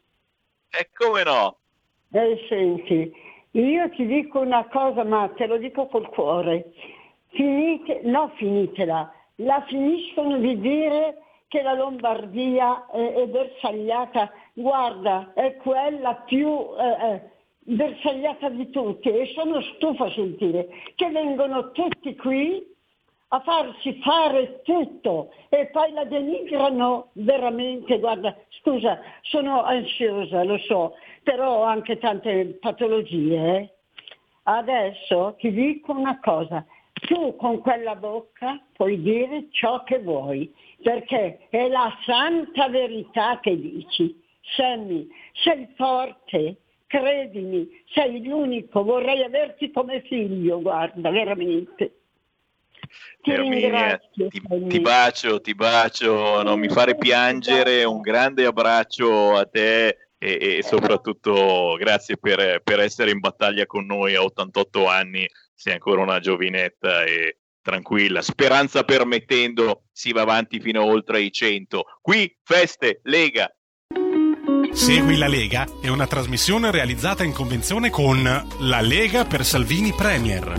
E come no? Eh, senti, io ti dico una cosa, ma te lo dico col cuore finite, no finitela, la finiscono di dire che la Lombardia è, è bersagliata, guarda, è quella più eh, eh, bersagliata di tutti e sono stufa a sentire che vengono tutti qui a farsi fare tutto e poi la denigrano veramente, guarda, scusa, sono ansiosa, lo so, però ho anche tante patologie. Eh. Adesso ti dico una cosa, tu con quella bocca puoi dire ciò che vuoi, perché è la santa verità che dici. Sammy, sei forte, credimi, sei l'unico, vorrei averti come figlio, guarda, veramente. Ti Erminia, ti, ti, bacio, ti bacio, non mi fare piangere, un grande abbraccio a te e, e soprattutto grazie per, per essere in battaglia con noi a 88 anni sei ancora una giovinetta e tranquilla, speranza permettendo si va avanti fino oltre i 100. Qui Feste Lega. Segui la Lega è una trasmissione realizzata in convenzione con La Lega per Salvini Premier.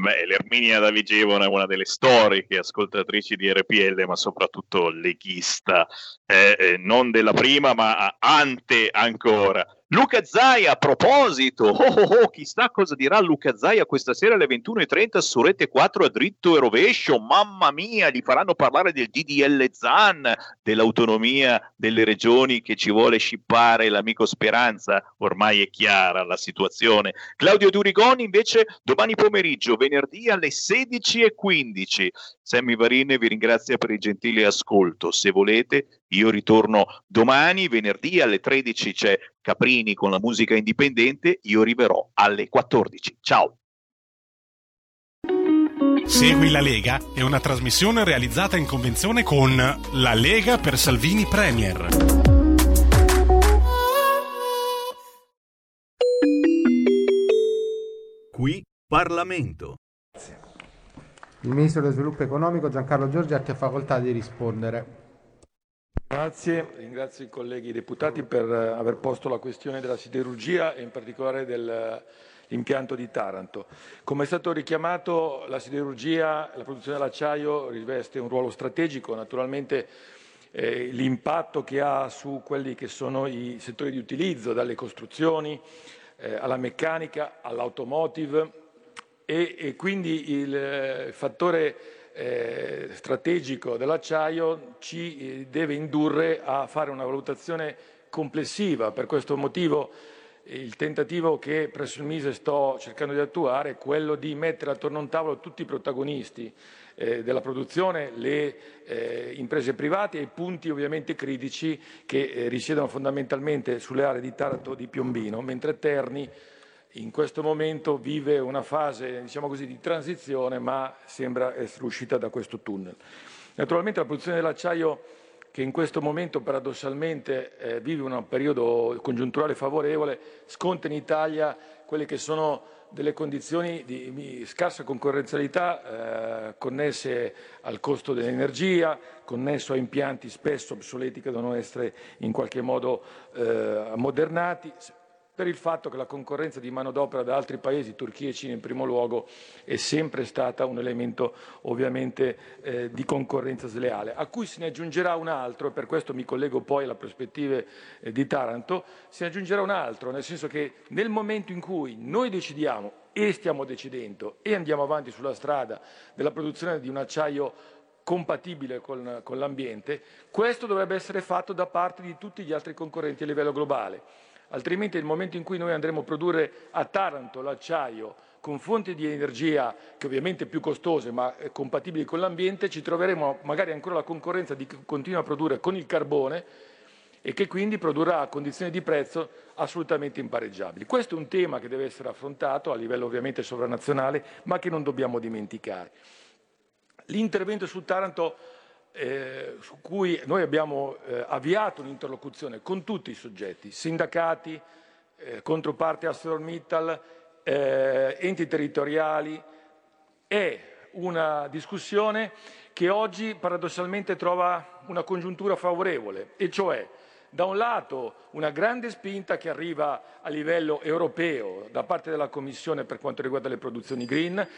Beh, l'Erminia da Vigevano è una delle storiche ascoltatrici di RPL, ma soprattutto leghista, eh, eh, non della prima, ma ante ancora. Luca Zai, a proposito, oh, oh, oh, chissà cosa dirà Luca Zai questa sera alle 21.30 su Rete 4 a dritto e rovescio, mamma mia, gli faranno parlare del DDL ZAN, dell'autonomia delle regioni che ci vuole scippare l'amico Speranza, ormai è chiara la situazione. Claudio Durigoni invece domani pomeriggio, venerdì alle 16.15. Sammy Varin vi ringrazia per il gentile ascolto, se volete io ritorno domani, venerdì alle 13 c'è Caprini con la musica indipendente, io arriverò alle 14. Ciao! Segui la Lega è una trasmissione realizzata in convenzione con La Lega per Salvini Premier. Qui Parlamento. Il Ministro dello Sviluppo Economico Giancarlo Giorgetti ha facoltà di rispondere. Grazie, ringrazio i colleghi deputati per eh, aver posto la questione della siderurgia e in particolare dell'impianto di Taranto. Come è stato richiamato, la siderurgia, la produzione dell'acciaio riveste un ruolo strategico, naturalmente eh, l'impatto che ha su quelli che sono i settori di utilizzo, dalle costruzioni eh, alla meccanica, all'automotive e, e quindi il eh, fattore eh, strategico dell'acciaio ci eh, deve indurre a fare una valutazione complessiva. Per questo motivo il tentativo che presso il Mise sto cercando di attuare è quello di mettere attorno a un tavolo tutti i protagonisti eh, della produzione, le eh, imprese private e i punti ovviamente critici che eh, risiedono fondamentalmente sulle aree di Taranto di Piombino, mentre Terni in questo momento vive una fase diciamo così, di transizione ma sembra essere uscita da questo tunnel. Naturalmente la produzione dell'acciaio che in questo momento paradossalmente eh, vive un periodo congiunturale favorevole, sconta in Italia quelle che sono delle condizioni di scarsa concorrenzialità eh, connesse al costo dell'energia, connesso a impianti spesso obsoleti che devono essere in qualche modo eh, ammodernati, per il fatto che la concorrenza di manodopera da altri paesi, Turchia e Cina in primo luogo, è sempre stata un elemento ovviamente eh, di concorrenza sleale, a cui se ne aggiungerà un altro, e per questo mi collego poi alle prospettive eh, di Taranto, se ne aggiungerà un altro, nel senso che nel momento in cui noi decidiamo e stiamo decidendo e andiamo avanti sulla strada della produzione di un acciaio compatibile con, con l'ambiente, questo dovrebbe essere fatto da parte di tutti gli altri concorrenti a livello globale altrimenti nel momento in cui noi andremo a produrre a Taranto l'acciaio con fonti di energia che ovviamente più costose ma compatibili con l'ambiente, ci troveremo magari ancora la concorrenza di chi continua a produrre con il carbone e che quindi produrrà a condizioni di prezzo assolutamente impareggiabili. Questo è un tema che deve essere affrontato a livello ovviamente sovranazionale, ma che non dobbiamo dimenticare. L'intervento su Taranto eh, su cui noi abbiamo eh, avviato un'interlocuzione con tutti i soggetti, sindacati, eh, controparte ArcelorMittal, eh, enti territoriali, è una discussione che oggi paradossalmente trova una congiuntura favorevole, e cioè da un lato una grande spinta che arriva a livello europeo da parte della Commissione per quanto riguarda le produzioni green,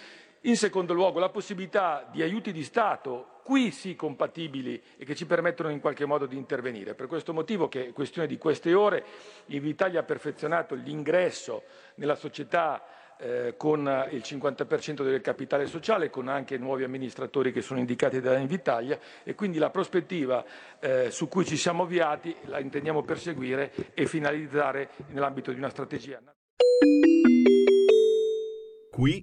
in secondo luogo la possibilità di aiuti di Stato, qui sì compatibili e che ci permettono in qualche modo di intervenire. Per questo motivo, che è questione di queste ore, Invitalia ha perfezionato l'ingresso nella società eh, con il 50% del capitale sociale, con anche nuovi amministratori che sono indicati da Invitalia e quindi la prospettiva eh, su cui ci siamo avviati la intendiamo perseguire e finalizzare nell'ambito di una strategia. Qui